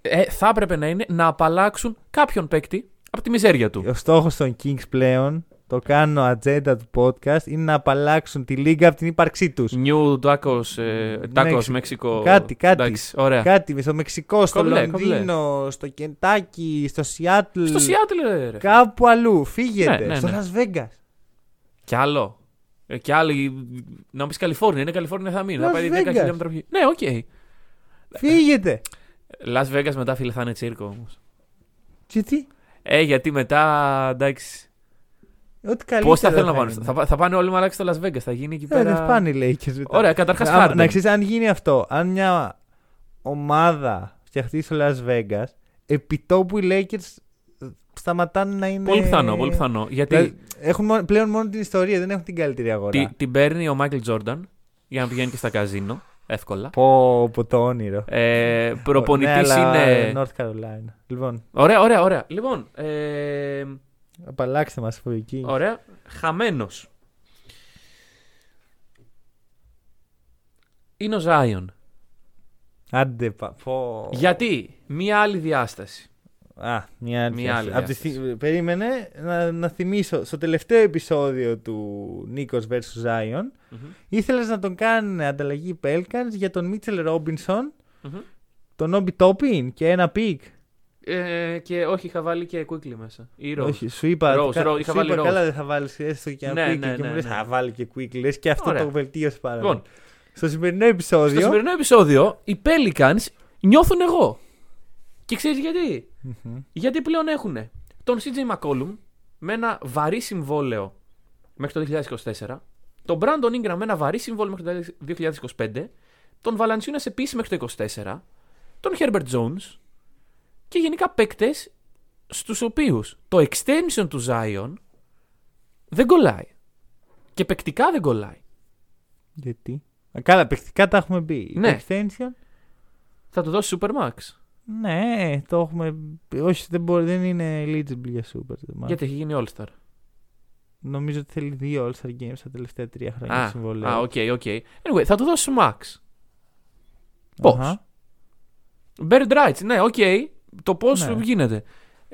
ε, θα έπρεπε να είναι να απαλλάξουν κάποιον παίκτη από τη μιζέρια του. Ο στόχος των Kings πλέον, το κάνω ατζέντα του podcast, είναι να απαλλάξουν τη λίγα από την ύπαρξή τους. New Tacos, ε, Tacos Μέξι- Μέξικο. Κάτι, κάτι. Εντάξει, ωραία. Κάτι στο Μεξικό, στο Κομπλέ, Λονδίνο, στο Κεντάκι, στο Σιάτλ. Στο Seattle, ρε, ρε. Κάπου αλλού. Φύγετε. Ναι, ναι, στο ναι. Las Vegas. Κι άλλο. Ε, κι άλλοι. Να μου πεις Καλιφόρνια. Είναι Καλιφόρνια θα μείνει. Las Να πάει 10 Vegas. χιλιόμετρα πιο. Ναι, οκ. Φύγετε. Las Vegas μετά φίλε θα είναι τσίρκο όμως. Γιατί. Ε, γιατί μετά εντάξει. Ό,τι καλύτερο. Πώς θα θέλουν να θα πάνε. είναι. Θα, πά- θα πάνε όλοι μαλάκι στο Las Vegas. Θα γίνει εκεί Ε, πέρα. δεν πάνε οι Lakers μετά. Ωραία, καταρχάς Α, χάρη. Να ξέρεις, αν γίνει αυτό, αν μια ομάδα φτιαχτεί στο Las Vegas, επιτόπου οι Lakers σταματάνε να είναι. Πολύ πιθανό, πολύ πιθανό. Γιατί Δηλαδή, έχουν μόνο- πλέον μόνο την ιστορία, δεν έχουν την καλύτερη αγορά. τη- την παίρνει ο Μάικλ Τζόρνταν για να πηγαίνει και στα καζίνο. Εύκολα. Πω, πω το όνειρο. Ε, Προπονητής Ναι, αλλά είναι. North Carolina. Λοιπόν, Ωραία, ωραία, ωραία. Λοιπόν, ε, απαλλάξτε μας από εκεί. ωραία. Χαμένος. Είναι ο Ζάιον. Άντε, πα, πω. Γιατί; Μία άλλη διάσταση. Α, μια άλλη. Μια άλλη Απ' τη διάσταση. στι- Περίμενε να, να θυμίσω. Στο τελευταίο επεισόδιο του Νίκο vs. Zion, ήθελες να τον κάνουν ανταλλαγή Pelicans για τον Μίτσελ Ρόμπινσον, Μμμ. τον Όμπι Τόπιν και ένα pick. Ε, και όχι, είχα βάλει και Quickly μέσα. Ή Rose. Όχι, σου είπα. Rose, κα- Rose, είχα σου βάλει είπα, Rose. καλά δεν θα βάλεις έστω και ένα Ναι, Quickly ναι, και ναι, μου λες ναι. θα βάλει και Quickly. Λες και αυτό Ωραία. το βελτίωσε πάρα Λοιπόν, πολύ. Στο σημερινό επεισόδιο. στο σημερινό επεισόδιο οι Pelicans νιώθουν εγώ. Και ξέρεις γιατί; Μμμ. Γιατί πλέον έχουν τον CJ McCollum με ένα βαρύ συμβόλαιο μέχρι το 2024, τον Brandon Ingram με ένα βαρύ συμβόλαιο μέχρι το 2025, τον Valanciunas επίσης μέχρι το 2024, τον Herbert Jones και γενικά παίκτες στους οποίους το extension του Zion δεν κολλάει. Και παικτικά δεν κολλάει. Γιατί; Α, Καλά, παιχτικά τα έχουμε πει. Ναι. Extension. Θα του δώσει Supermax. Ναι, το έχουμε. Όχι, δεν, μπορεί, δεν είναι eligible για super. μάλλον. Γιατί έχει γίνει All-Star. Νομίζω ότι θέλει δύο All-Star Games τα τελευταία τρία χρόνια Α, συμβολαίου. α, οκ, οκ. Anyway, θα του δώσει Max. Πώς; Αχα. Bird rights, ναι, οκ. Το πώς Ναι. γίνεται.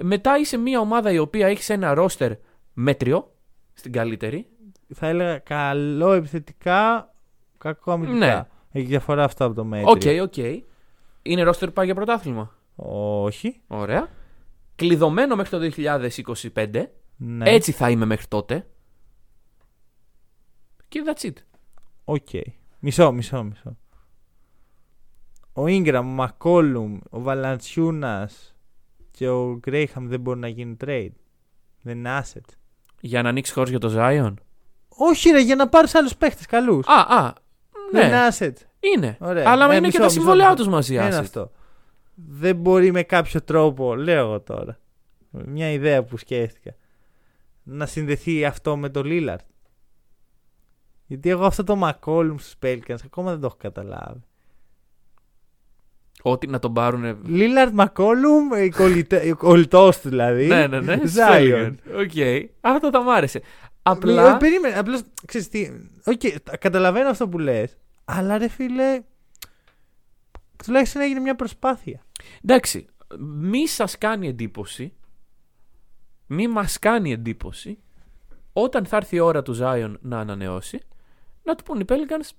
Μετά είσαι μια ομάδα η οποία έχεις ένα ρόστερ μέτριο, στην καλύτερη. Θα έλεγα καλό επιθετικά, κακό αμυντικά. Ναι. Έχει διαφορά αυτό από το μέτριο. Οκ, οκ. Είναι ρόστερ που πάει για πρωτάθλημα; Όχι. Ωραία. Κλειδωμένο μέχρι το 2025. Ναι. Έτσι θα είμαι μέχρι τότε. Και that's it. Οκ. Μισό, μισό, μισό. Ο Ingram, ο Μακόλουμ, ο Βαλαντσιούνας και ο Γκρέιχαμ δεν μπορούν να γίνουν trade. Δεν είναι asset. Για να ανοίξει χώρος για το Zion; Όχι, ρε, για να πάρεις άλλους παίχτες καλούς. Α, α. Δεν Ναι, είναι asset. Είναι. Ωραία. Αλλά Ε, είναι μισό, και τα μισό, συμβόλαιά μισό. τους μαζί. Ένα asset. αυτό. Δεν μπορεί με κάποιο τρόπο, λέω εγώ τώρα. Μια ιδέα που σκέφτηκα. Να συνδεθεί αυτό με το Λίλαρτ. Γιατί εγώ αυτό το McCollum στους Pelicans ακόμα δεν το έχω καταλάβει. Ότι να τον πάρουν. Λίλαρντ Μακόλουμ, κολλητός του δηλαδή. ναι, ναι, ναι. Ζάιον. Οκ. Αυτό θα μ' άρεσε. Ε, Απλά. Περίμενε, απλώς ξέρεις τι. Οκ, τα- καταλαβαίνω αυτό που λες. Αλλά ρε φίλε. Τουλάχιστον έγινε μια προσπάθεια. Εντάξει, μη σας κάνει εντύπωση, μη μας κάνει εντύπωση, όταν θα έρθει η ώρα του Zion να ανανεώσει, να του πούν οι Pelicans,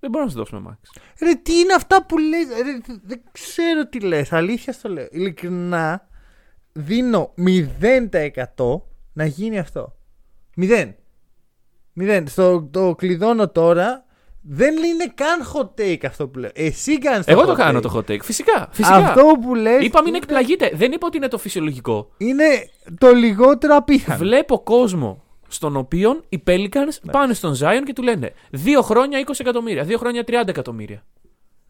δεν μπορούμε να σου δώσουμε max. Ρε, τι είναι αυτά που λες, ρε, δεν ξέρω τι λες, αλήθεια στο λέω. Ειλικρινά, δίνω 0% να γίνει αυτό. 0. 0. Στο, το κλειδώνω τώρα, δεν είναι καν hot take αυτό που λέω. Εσύ κάνεις το Εγώ hot το κάνω take. το hot take. Φυσικά. φυσικά. Αυτό που λες Είπα μην είναι- εκπλαγείτε. Δεν είπα ότι είναι το φυσιολογικό. είναι το λιγότερο απίθανο. Βλέπω κόσμο στον οποίο οι Pelicans πάνε στον Zion και του λένε δύο χρόνια 20 εκατομμύρια, δύο χρόνια 30 εκατομμύρια.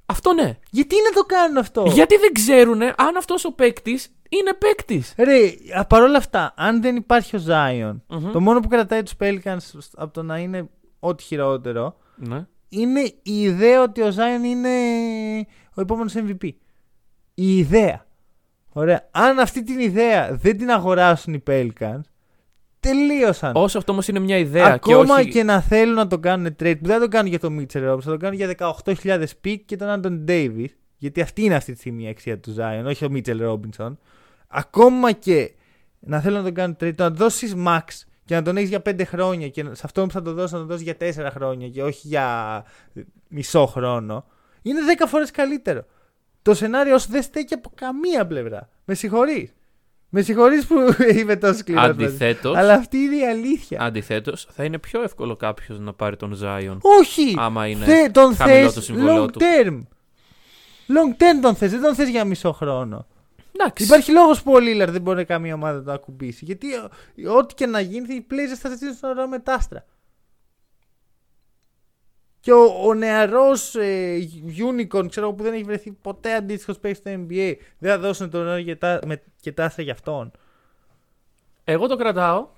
Αυτό ναι. Γιατί να το κάνουν αυτό; Γιατί δεν ξέρουν αν αυτός ο παίκτης είναι παίκτης. Ρε, α, παρόλα αυτά, αν δεν υπάρχει ο Zion, Μμμ. το μόνο που κρατάει τους Pelicans από το να είναι ό,τι χειρότερο, Ναι. Είναι η ιδέα ότι ο Zion είναι ο επόμενος MVP. Η ιδέα. Ωραία. Αν αυτή την ιδέα δεν την αγοράσουν οι Pelicans, τελείωσαν. Όσο αυτό όμως είναι μια ιδέα Ακόμα και και, όχι. να θέλουν να το κάνουν trade, που δεν θα το κάνουν για τον Mitchell Robinson, θα το κάνουν για 18.000 pick και τον Anton Davis, γιατί αυτή είναι αυτή τη στιγμή η αξία του Zion, όχι ο Mitchell Robinson. Ακόμα και να θέλουν να τον κάνουν trade, το να δώσεις max και να τον έχεις για 5 χρόνια και σε αυτό που θα το δώσει να τον δώσεις για 4 χρόνια και όχι για μισό χρόνο, είναι 10 φορές καλύτερο. Το σενάριο σου δεν στέκει από καμία πλευρά. Με συγχωρείς. Με συγχωρείς που [laughs] είμαι τόσο σκληρός. Αντιθέτως, Αλλά αυτή είναι η αλήθεια. αντιθέτως, θα είναι πιο εύκολο κάποιος να πάρει τον Zion. Όχι! Άμα είναι Θε, τον χαμηλό θες το συμβόλαιο long του. term. Long term τον θες, δεν τον θες για μισό χρόνο. Εντάξει. Υπάρχει λόγος που ο Λίλαρ δεν μπορεί καμία ομάδα να το ακουμπήσει. Γιατί ε, ό,τι και να γίνει, οι Blazers θα ζητήσουν στον ωραίο μετάστρα. Και ο, ο νεαρός ε, unicorn, ξέρω εγώ, που δεν έχει βρεθεί ποτέ αντίστοιχος παίκτης στο NBA, δεν θα δώσουν τον ωραίο και, τα, με, και τάστρα για αυτόν. Εγώ το κρατάω.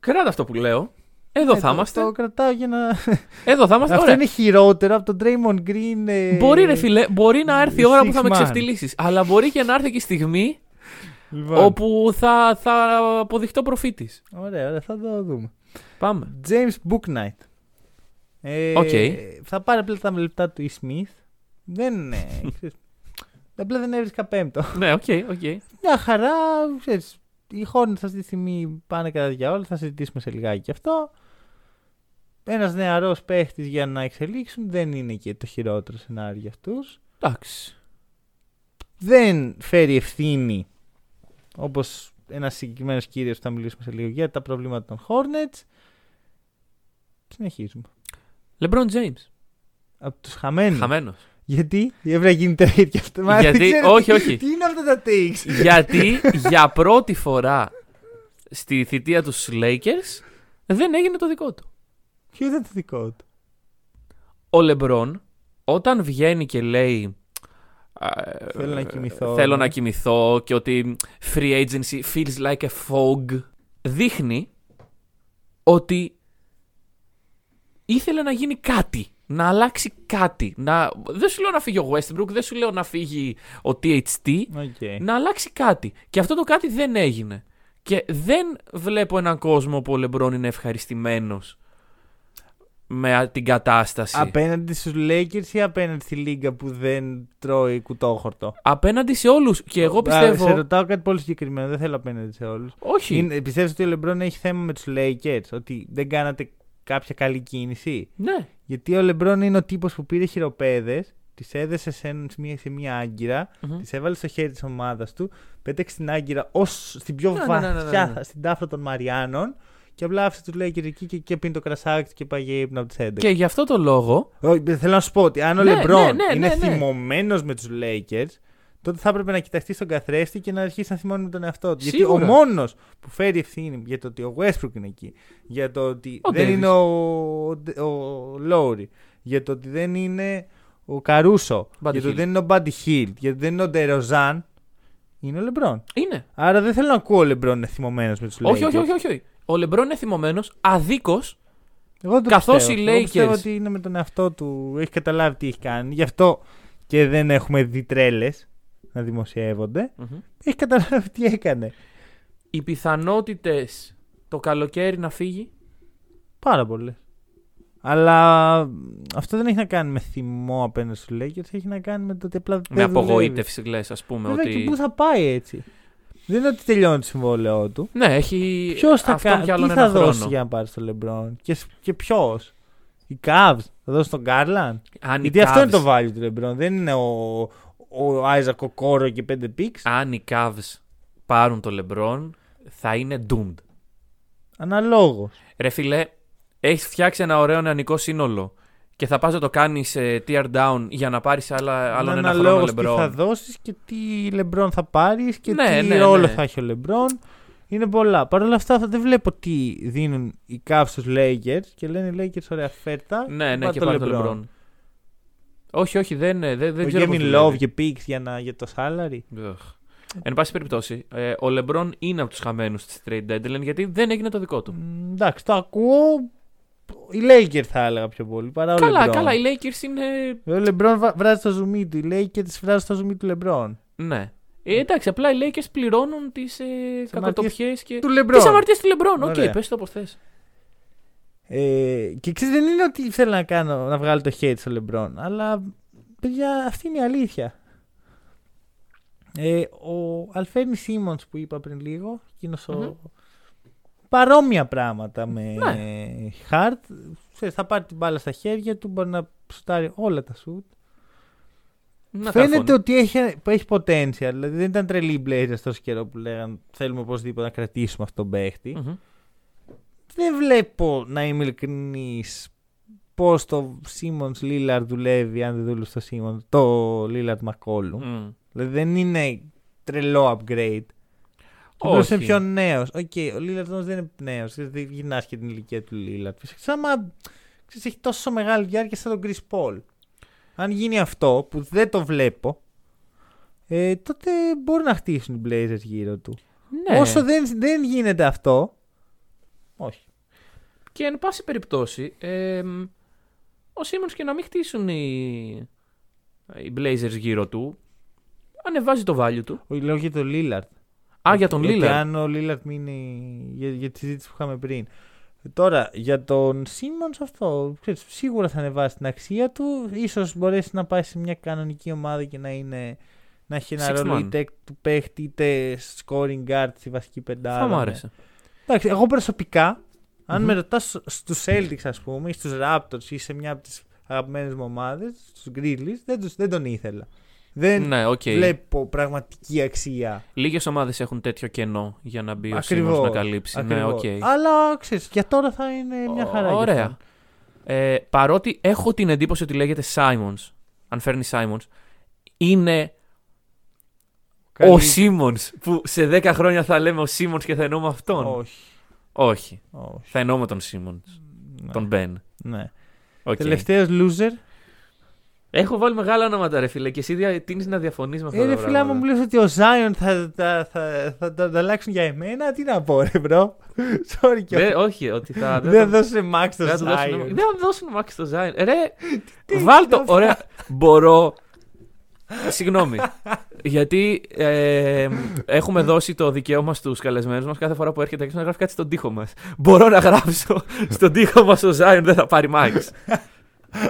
Κράτα αυτό που λέω. Εδώ Ε, θα το- είμαστε. Το κρατάω για να. Εδώ θα είμαστε. Αυτό Ωραία. είναι χειρότερο από τον Draymond Green. ε, Μπορεί, ρε φίλε, μπορεί να έρθει η ώρα που θα με Sixth man. ξεφτιλίσεις. Αλλά μπορεί και να έρθει και η στιγμή Λοιπόν. όπου θα, θα αποδειχτώ προφήτης. Ωραία, ωραία, θα το δούμε. Πάμε. James Bouknight. Ε, Οκ. Θα πάρει απλά τα λεπτά του Ish Smith. Δεν είναι. ξέρεις, απλά δεν έβρισκα πέμπτο. ναι, οκ, οκ. Μια χαρά. Ξέρεις, οι Hornets αυτή τη στιγμή πάνε κατά διαόλου. Θα συζητήσουμε σε λιγάκι γι' αυτό. Ένας νεαρός παίχτης για να εξελίξουν δεν είναι και το χειρότερο σενάριο για αυτούς. Εντάξει. Δεν φέρει ευθύνη όπως ένας συγκεκριμένος κύριος που θα μιλήσουμε σε λίγο για τα προβλήματα των Hornets. Συνεχίζουμε. LeBron James. Από τους χαμένους. Χαμένος. Γιατί; Έπρεπε να γίνει trade και αυτό. Μα Γιατί- δεν ξέρω όχι, τι- όχι. Τι είναι αυτά τα takes; Γιατί [laughs] για πρώτη φορά στη θητεία τους στους Lakers δεν έγινε το δικό του. Ποιο ήταν το δικό του; Ο Λεμπρόν όταν βγαίνει και λέει ε, Θέλω να κοιμηθώ. θέλω ναι. να κοιμηθώ και ότι free agency feels like a fog δείχνει ότι ήθελε να γίνει κάτι. Να αλλάξει κάτι. Να... Δεν σου λέω να φύγει ο Westbrook, δεν σου λέω να φύγει ο THT. Οκ. Να αλλάξει κάτι. Και αυτό το κάτι δεν έγινε. Και δεν βλέπω έναν κόσμο που ο Λεμπρόν είναι ευχαριστημένος με α- την κατάσταση. Απέναντι στους Lakers ή απέναντι στη λίγκα που δεν τρώει κουτόχορτο; Απέναντι σε όλους. Και εγώ Α, πιστεύω. σε ρωτάω κάτι πολύ συγκεκριμένο. Δεν θέλω απέναντι σε όλους. Όχι. Πιστεύεις ότι ο Λεμπρόν έχει θέμα με τους Lakers; Ότι δεν κάνατε κάποια καλή κίνηση; Ναι. Γιατί ο Λεμπρόν είναι ο τύπος που πήρε χειροπέδες, τις έδεσε σε, ένα- σε μια, σε μια άγκυρα, Μμμ. τις έβαλε στο χέρι της ομάδας του, πέταξε την άγκυρα ως στην πιο Ναι, ναι, βαθιά, ναι, ναι, ναι, ναι. στην τάφρα των Μαριάνων και απλά άφησε τους Lakers εκεί και, και πίνει το κρασάκι του και πάει για ύπνο από τις 11. Και γι' αυτό το λόγο. Όχι, θέλω να σου πω ότι αν ο Ναι, Λεμπρόν ναι, ναι, είναι ναι, ναι. θυμωμένος με τους Lakers, τότε θα έπρεπε να κοιταχτεί στον καθρέφτη και να αρχίσει να θυμώνει με τον εαυτό του. Γιατί Σίγουρα. ο μόνος που φέρει ευθύνη για το ότι ο Westbrook είναι εκεί, για το ότι Ο δεν Davis. είναι ο, ο Lowry, για το ότι δεν είναι ο Καρούσο, Buddy για το Hield. ότι δεν είναι ο Buddy Hield, για το ότι δεν είναι ο Ντεροζάν, είναι ο Λεμπρόν. Είναι. Άρα δεν θέλω να ακούω ο Λεμπρόν είναι θυμωμένος με τους Lakers. Όχι, όχι, όχι, όχι, όχι. Ο Λεμπρόν είναι θυμωμένος αδίκως. Εγώ δεν το Καθώς πιστεύω. οι Εγώ πιστεύω Lakers- ότι είναι με τον εαυτό του, έχει καταλάβει τι έχει κάνει. Γι' αυτό και δεν έχουμε δει τρέλες να δημοσιεύονται, Μμμ. έχει καταλάβει τι έκανε. Οι πιθανότητες το καλοκαίρι να φύγει; Πάρα πολλές. Αλλά αυτό δεν έχει να κάνει με θυμό απέναντι στους Lakers, έχει να κάνει με το ότι απλά Με δεν δουλεύει. απογοήτευση, λες, ας πούμε. Βέβαια ότι... και πού θα πάει έτσι. Δεν είναι ότι τελειώνει το συμβόλαιό του. Ναι, έχει. Ποιος θα αυτόν κάνει, κι άλλον τι ένα θα δώσει χρόνο. για να πάρει στο LeBron; Και, σ- και ποιος; Οι Cavs θα δώσει τον Garland; Αν οι Γιατί αυτό είναι Cavs- το value του LeBron. Δεν είναι ο, ο Isaac Okoro και 5 picks. Αν οι Cavs πάρουν το LeBron, θα είναι doomed. Αναλόγως. Ρε φιλέ, έχεις φτιάξει ένα ωραίο νεανικό σύνολο και θα πας να το κάνεις tear down για να πάρεις άλλον ένα χρόνο Αναλόγω τι θα LeBron. δώσεις και τι LeBron θα πάρεις και Ναι, τι ναι, ρόλο ναι. θα έχει ο LeBron. Είναι πολλά. Παρ' όλα αυτά δεν βλέπω τι δίνουν οι Cavs στους Lakers και λένε οι Lakers ωραία φέρτα. Ναι, ναι, πάρ' και πάρει το LeBron. Όχι, όχι, δεν, δεν, δεν Ο ξέρω. Kevin πώς Love δουλεύει. και picks για, να, για το salary. Ugh. Εν πάση περιπτώσει, ε, ο LeBron είναι από τους χαμένους τη trade deadline γιατί δεν έγινε το δικό του. Μ, εντάξει, το ακούω. Οι Lakers θα έλεγα πιο πολύ παρά ο καλά, LeBron. καλά, οι Lakers είναι. Ο LeBron βα- βράζει το ζουμί του. Οι Lakers βράζει το ζουμί του LeBron. Ναι. Ε, εντάξει, απλά οι Lakers πληρώνουν τις ε, κακοτοπιές και. Του LeBron. Τις αμαρτίες του LeBron. Οκ, Ωραία. πες το όπως θες. Ε, και ξέρεις δεν είναι ότι θέλω να κάνω να βγάλω το hate στο LeBron, αλλά παιδιά αυτή είναι η αλήθεια. Ε, ο Αλφέρνη Σίμονς που είπα πριν λίγο, εκείνος Μμμ. ο... παρόμοια πράγματα με Ναι. Χαρτ. Ξέρεις, θα πάρει την μπάλα στα χέρια του, μπορεί να σουτάρει όλα τα σουτ. Να Φαίνεται καρφώνει. ότι έχει, έχει potential. Δηλαδή δεν ήταν τρελή η Blazers τόσο καιρό που λέγαν θέλουμε οπωσδήποτε να κρατήσουμε αυτόν τον παίχτη. Μμμ. Δεν βλέπω να είμαι ειλικρινής πώς το Simons Lillard δουλεύει αν δεν δούλευε στο Simmons, το Lillard McCollum. Μμ. Δηλαδή δεν είναι τρελό upgrade. Και Όχι. Όχι. είναι πιο νέος. Οκ, ο Lillard όμως δεν είναι νέος. Δεν γυρνάς και την ηλικία του Lillard. Φυσικά, άμα ξέρεις, έχει τόσο μεγάλη διάρκεια σαν τον Chris Paul. Αν γίνει αυτό που δεν το βλέπω, ε, τότε μπορεί να χτίσουν οι Blazers γύρω του. Ναι. Όσο δεν, δεν γίνεται αυτό. Όχι. Και εν πάση περιπτώσει, ε, ο Simmons και να μην χτίσουν οι, οι Blazers γύρω του, ανεβάζει το value του. Όχι, λέω για τον Lillard. Α, για τον Γιατί Lillard. αν ο Lillard μείνει για, για τη συζήτηση που είχαμε πριν. Τώρα, για τον Simmons αυτό, ξέρεις, σίγουρα θα ανεβάσει την αξία του. Ίσως μπορέσει να πάει σε μια κανονική ομάδα και να είναι να έχει ένα Sixth ρόλο man. είτε του παίχτη είτε scoring guard στη βασική πεντάδα. Θα μου ναι. άρεσε. Εντάξει, εγώ προσωπικά, αν Μμμ. με ρωτάς στους Celtics, ας πούμε, ή στους Raptors ή σε μια από τις αγαπημένες μου ομάδες, στους Grizzlies, δεν, τους, δεν τον ήθελα. Δεν Ναι, οκ. βλέπω πραγματική αξία. Λίγες ομάδες έχουν τέτοιο κενό για να μπει ο Ακριβώς, Simmons να καλύψει. Ναι, ακριβώς. οκ. Αλλά ξέρεις, για τώρα θα είναι μια χαρά. για Ωραία. αυτόν. Ε, παρότι έχω την εντύπωση ότι λέγεται Simons, αν φέρνει Simons, είναι Καλή- ο Simmons που σε 10 χρόνια θα λέμε ο Simmons και θα εννοούμε αυτόν. Όχι. Όχι. όχι. Θα εννοούμε τον Simmons. Ναι. Τον Ben. Ναι. Οκ. Τελευταίος loser. Έχω βάλει μεγάλα ονόματα, ρε φίλε, και εσύ δια... τίνεις να διαφωνείς με αυτά Ε, τα ρε φίλε μου, πράγματα. μου λες ότι ο Zion θα, θα, θα, θα, θα τα αλλάξουν για εμένα. Τι να πω, ρε bro. [laughs] Sorry κιόλας. Δεν- όχι, ότι θα. Δεν θα- δώσε max στο δεν θα δώσουν- Zion. Δεν θα δώσουν Max στο Zion. Ε, Ρε, [laughs] Τι βάλτο. είναι Ωραία. Μπορώ. Συγγνώμη. Γιατί ε, έχουμε δώσει το δικαίωμα στους καλεσμένους μας κάθε φορά που έρχεται έξω να γράφει κάτι στον τοίχο μας. Μπορώ να γράψω στον τοίχο μας ο Zion δεν θα πάρει Max.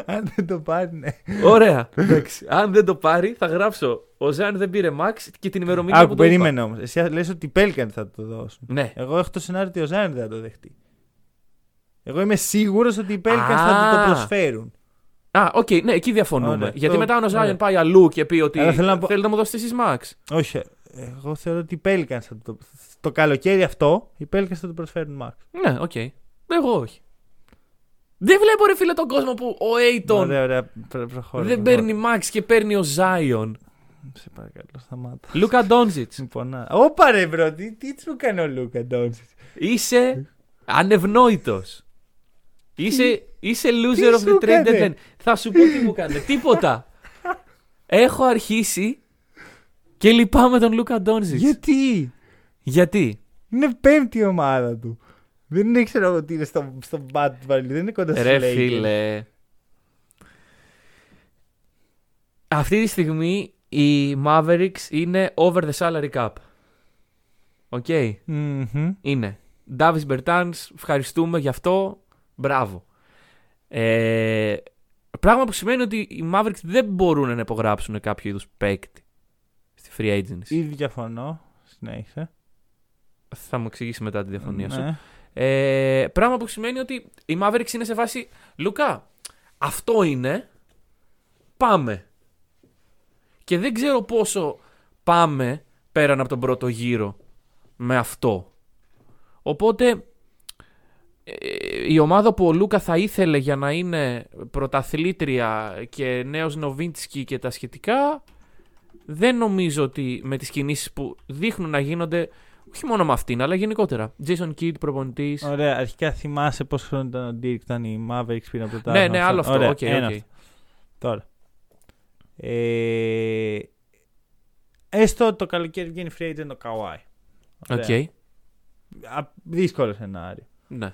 Αν δεν το πάρει, ναι. Ωραία. Εντάξει. Αν δεν το πάρει, θα γράψω. Ο Zion δεν πήρε Max και την ημερομηνία Άκου, που το είπα. περίμενε όμως. Εσύ λες ότι οι Pelicans θα το δώσουν. Ναι. Εγώ έχω το σενάριο ότι ο Zion δεν θα το δεχτεί. Εγώ είμαι σίγουρος ότι οι Pelicans Α. θα του το προσφέρουν. Α, οκ, ναι, εκεί διαφωνούμε. Ωραία. Γιατί Το- μετά αν ο Zion ωραία. πάει αλλού και πει ότι Αλλά θέλω να πω- θέλετε να μου δώσετε εσείς Max. Όχι. Εγώ θεωρώ ότι οι Pelicans θα το. Το καλοκαίρι αυτό, οι Pelicans θα του προσφέρουν max. Ναι, οκ. Εγώ όχι. Δεν βλέπω ρε φίλε τον κόσμο που ο Ayton Ωραία, ωραία. Προ- προχώρα, δεν προχώρα. παίρνει max και παίρνει ο Zion. Σε παρακαλώ, σταμάτα. Λούκα Ντόντσιτς. Μου πονά. Όπα ρε bro, τι, τι του έκανε ο Λούκα Ντόντσιτς. Είσαι ανευνόητος. Είσαι, είσαι loser τι of σου the trade έκανε; deadline. Θα σου πω τι μου έκανε. [laughs] Τίποτα. Έχω αρχίσει και λυπάμαι τον Λούκα Ντόντζιτ. Γιατί; Γιατί; είναι πέμπτη η ομάδα του. Δεν ήξερα ότι είναι στο, στο bad value, δεν είναι κοντά στους Ρε Lakers. φίλε. Αυτή τη στιγμή οι Mavericks είναι over the salary cap. Οκ. Μμμ. Είναι. Davis Bertans, ευχαριστούμε γι' αυτό. Μπράβο. Ε, πράγμα που σημαίνει ότι οι Mavericks δεν μπορούν να υπογράψουν κάποιο είδους παίκτη στη free agency. Ήδη διαφωνώ. Συνέχισε. Θα μου εξηγήσει μετά τη διαφωνία σου. Ναι. Ε, πράγμα που σημαίνει ότι οι Mavericks είναι σε βάση Λούκα, αυτό είναι. Πάμε. Και δεν ξέρω πόσο πάμε πέραν από τον πρώτο γύρο με αυτό. Οπότε ε, η ομάδα που ο Λούκα θα ήθελε για να είναι πρωταθλήτρια και νέος Νοβίντσκι και τα σχετικά δεν νομίζω ότι με τις κινήσεις που δείχνουν να γίνονται όχι μόνο με αυτήν αλλά γενικότερα. Jason Kidd προπονητής. Ωραία, αρχικά θυμάσαι πόσο χρόνο ήταν ο Dirk όταν οι Mavericks πήραν από το Ναι, ναι, άλλο αυτό. Ωραία, Οκ, ένα οκ. αυτό. Τώρα. Ε, έστω το καλοκαίρι βγαίνει free agent ο Kawhi. Οκ. Ωραία. Α, Δύσκολο σενάριο. Ναι.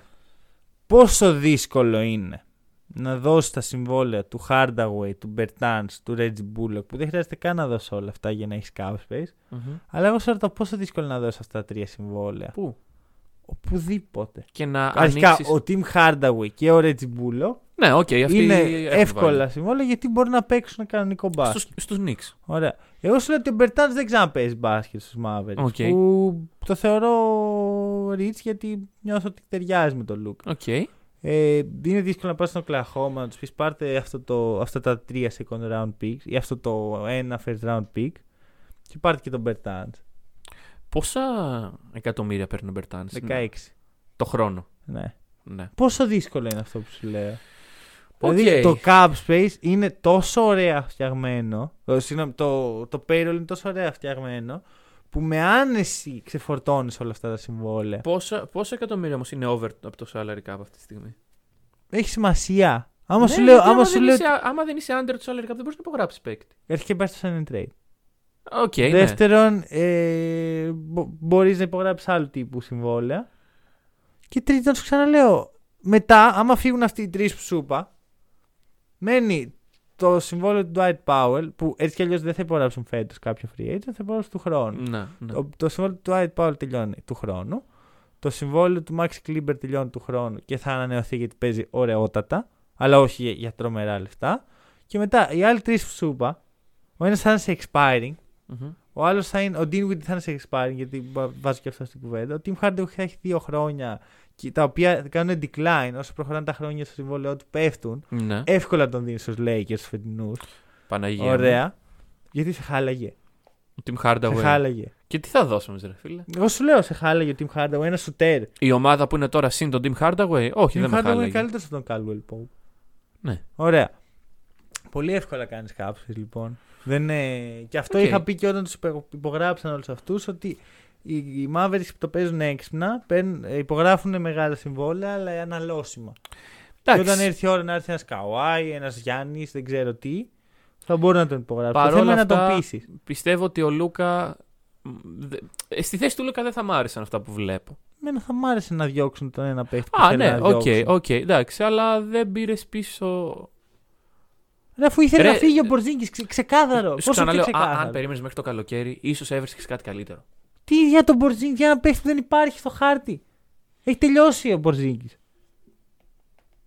Πόσο δύσκολο είναι να δώσει τα συμβόλαια του Hardaway, του Bertans, του Reggie Bullock που δεν χρειάζεται καν να δώσει όλα αυτά για να έχεις cap space. Μμμ. Αλλά εγώ σε ρωτάω πόσο δύσκολο είναι να δώσει αυτά τα τρία συμβόλαια. Πού; Οπουδήποτε. Και να Αρχικά ανοίξεις... ο Tim Hardaway και ο Reggie Bullock Ναι, οκ, αυτοί είναι έχουν εύκολα βάλει. συμβόλαια γιατί μπορεί να παίξουν κανονικό μπάσκετ. Στους, στους Knicks. Ωραία. Εγώ σου λέω ότι ο Bertans δεν ξαναπαίζει μπάσκετ στους Mavericks. Οκ. Που το θεωρώ reach γιατί νιώθω ότι ταιριάζει με τον Luka. Οκ. Ε, είναι δύσκολο να πας στον Οκλαχώμα να τους πεις πάρτε αυτό το, αυτά τα τρία second round picks ή αυτό το ένα first round pick και πάρτε και τον Bertans. Πόσα εκατομμύρια παίρνει ο Μπερτάνς 16. το χρόνο. Ναι. Ναι. Πόσο δύσκολο είναι αυτό που σου λέω. Οκ. Δηλαδή το cap space είναι τόσο ωραία φτιαγμένο. ε, Συγγνώμη, το, το payroll είναι τόσο ωραία φτιαγμένο που με άνεση ξεφορτώνεις όλα αυτά τα συμβόλαια. Πόσα, πόσα εκατομμύρια όμως είναι over από το salary cap αυτή τη στιγμή; Έχει σημασία. Άμα Ναι, σου λέω. γιατί Άμα άμα, σου δεν λέω. είσαι, άμα δεν είσαι under το salary cap, δεν μπορείς να υπογράψεις παίκτη. Αρχικά υπάρχει το sign and trade. Οκ, ναι. Δεύτερον, ε, μπορείς να υπογράψεις άλλου τύπου συμβόλαια. Και τρίτον, σου ξαναλέω, μετά, άμα φύγουν αυτοί οι τρεις που σου είπα, μένει το συμβόλαιο του Dwight Powell, που έτσι κι αλλιώς δεν θα υπογράψουν φέτος κάποιο free agent, θα υπογράψουν του χρόνου. Ναι, ναι. Το, το συμβόλαιο του Dwight Powell τελειώνει του χρόνου. Το συμβόλαιο του Max Kleber τελειώνει του χρόνου και θα ανανεωθεί γιατί παίζει ωραιότατα, αλλά όχι για, για τρομερά λεφτά. Και μετά οι άλλοι τρεις που σου είπα, ο ένας θα είναι σε expiring, Μμμ. ο άλλος θα είναι. Ο Dinwiddie θα είναι σε expiring, γιατί βα- βάζω και αυτό στην κουβέντα. Ο Tim Hardaway θα έχει δύο χρόνια, και τα οποία κάνουν decline όσο προχωράνε τα χρόνια στο συμβόλαιό του, πέφτουν. Ναι. Εύκολα τον δίνεις στους Lakers του φετινούς. Παναγία. μου. Ωραία. Γιατί σε χάλαγε; Ο Tim Σε Hardaway. χάλαγε. Και τι θα δώσουμε, ρε φίλε; Εγώ σου λέω σε χάλαγε ο Tim Hardaway, ένα σουτέρ. Η ομάδα που είναι τώρα συν τον Tim Hardaway, όχι, Tim δεν με Hardaway είναι χάλαγε. καλύτερος από τον Caldwell Pope. Ναι. Ωραία. Πολύ εύκολα κάνεις cap space λοιπόν. Δεν είναι... Και αυτό Οκ. είχα πει και όταν τους υπογράψαν όλους αυτούς ότι οι, οι Mavericks που το παίζουν έξυπνα παίρνουν- ε, υπογράφουν μεγάλα συμβόλαια αλλά αναλώσιμα. Και Εντάξει. όταν έρθει η ώρα να έρθει ένας Καουάι, ένας Γιάννης, δεν ξέρω τι, θα μπορεί να τον υπογράψει. Το Παρόλα θέμα είναι να αυτά, τον πείσει. Πιστεύω ότι ο Λούκα. μ, δε- ε, Στη θέση του Λούκα δεν θα μ' άρεσαν αυτά που βλέπω. Εμένα θα μ' άρεσε να διώξουν τον ένα παίχτη. που Α, θέλουν ναι, να οκ, διώξουν. οκ, εντάξει, αλλά δεν πήρε πίσω. Ρε, αφού ήθελε Ρε, να φύγει ο Πορζίνγκις, ξε, ξεκάθαρο. Σου Πόσο πιο ξαναλέω, α, ξεκάθαρο; αν περίμενε μέχρι το καλοκαίρι, ίσως έβρισκες κάτι καλύτερο. Τι για τον Πορζίνγκις, για ένα παίχτη που δεν υπάρχει στο χάρτη. Έχει τελειώσει ο Πορζίνγκις.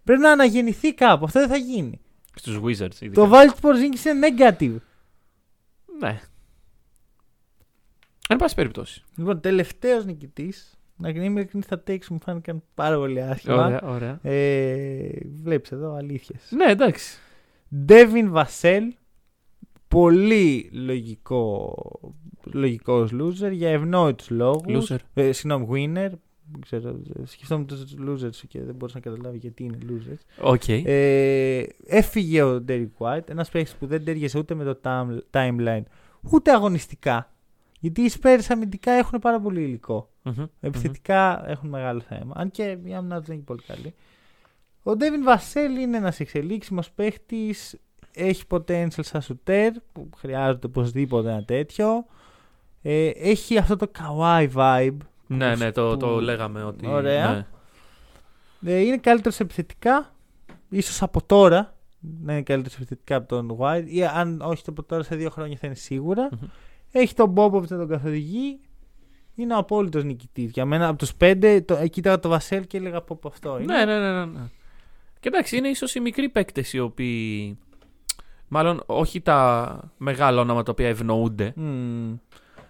Πρέπει να αναγεννηθεί κάπου. Αυτό δεν θα γίνει. Στους Wizards, ειδικά. Το value του Μπορζίνκη είναι negative. Ναι. Εν πάση περιπτώσει. Λοιπόν, τελευταίος νικητής. Να είμαι ειλικρινή, τα takes μου φάνηκαν πάρα πολύ άσχημα. Ωραία, ωραία. Ε, Βλέπεις εδώ αλήθειες. Ναι, εντάξει. Ντέβιν Βασέλ. Πολύ λογικό λογικός loser για ευνόητους λόγους. Loser. Ε, συγγνώμη, winner. Δεν ξέρω, σκεφτόμουν τους losers και δεν μπορούσα να καταλάβω γιατί είναι losers. Οκ. Ε, έφυγε ο Derek White, ένας παίκτης που δεν ταίριασε ούτε με το time- timeline, ούτε αγωνιστικά. Γιατί οι Spurs αμυντικά έχουν πάρα πολύ υλικό. Μμμ, Επιθετικά έχουν μεγάλο θέμα. Αν και η άμυνα τους δεν είναι πολύ καλή. Ο Ντέβιν Βασέλ είναι ένας εξελίξιμος παίχτης. Έχει potential σαν σουτέρ που χρειάζεται οπωσδήποτε ένα τέτοιο. Ε, έχει αυτό το kawaii vibe. Ναι, ναι, το, που- το λέγαμε ότι. Ωραία. ναι. Ε, είναι καλύτερος επιθετικά. ίσως από τώρα. να είναι καλύτερος επιθετικά από τον White. Ή αν όχι το τώρα σε δύο χρόνια θα είναι σίγουρα. Μμμ. Έχει τον Μπόμποβιτ να τον καθοδηγεί. Είναι ο απόλυτος νικητής. Για μένα από τους πέντε, το, ε, κοίταγα το Βασέλ και έλεγα από αυτό. Είναι. Ναι, ναι, ναι, ναι, ναι. Και εντάξει, είναι ίσως οι μικροί παίκτες οι οποίοι. Μάλλον όχι τα μεγάλα όνομα τα οποία ευνοούνται. Μμμ.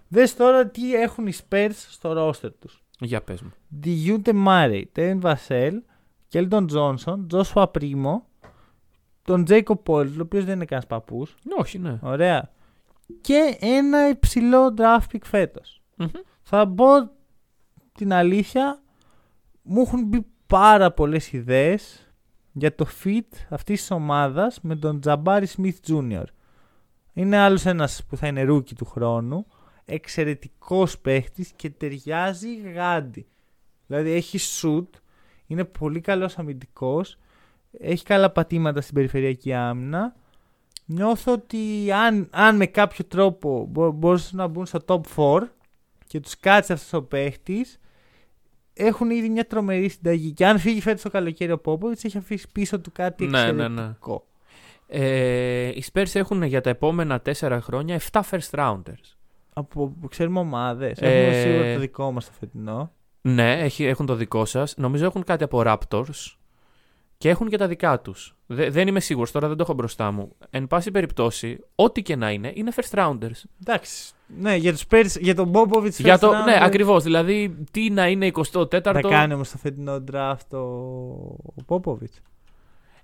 Δες τώρα τι έχουν οι Spurs στο ρόστερ τους. Για πες μου. Διούντε Μάρεϊ, Τέν Βασέλ, Κέλτον Τζόνσον, Τζόσουα Πρίμο, τον Τζέικο Πόλτ, ο οποίος δεν είναι κανένας παππούς. Όχι, ναι. Ωραία. Και ένα υψηλό draft pick φέτος. Μμμ. Θα πω την αλήθεια, μου έχουν μπει πάρα πολλές ιδέες για το fit αυτής της ομάδας με τον Τζαμπάρι Σμιθ Jr. Είναι άλλος ένας που θα είναι rookie του χρόνου. Εξαιρετικός παίχτης και ταιριάζει γάντι. Δηλαδή έχει σουτ, είναι πολύ καλός αμυντικός, έχει καλά πατήματα στην περιφερειακή άμυνα. Νιώθω ότι αν, αν με κάποιο τρόπο μπο, μπορούσαν να μπουν στο top 4 και τους κάτσει αυτός ο παίχτης, έχουν ήδη μια τρομερή συνταγή. Και αν φύγει φέτος το καλοκαίρι ο Πόποβιτ, έχει αφήσει πίσω του κάτι Ναι, ναι, εξαιρετικό. ναι. Ε, οι Spurs έχουν για τα επόμενα 4 χρόνια 7 first rounders. Από ξέρουμε ομάδες. Ε, Έχουμε σίγουρα το δικό μας το φετινό. Ναι, έχει, έχουν το δικό σας. Νομίζω έχουν κάτι από Raptors και έχουν και τα δικά τους. δεν είμαι σίγουρος, τώρα δεν το έχω μπροστά μου. Εν πάση περιπτώσει, ό,τι και να είναι, είναι first rounders. Εντάξει. Ναι, για, τους Spurs, για τον Πόποβιτ. Για το, ναι, ακριβώς. Δηλαδή, τι να είναι 24ο. Θα κάνει όμως το φετινό draft ο, ο Πόποβιτ.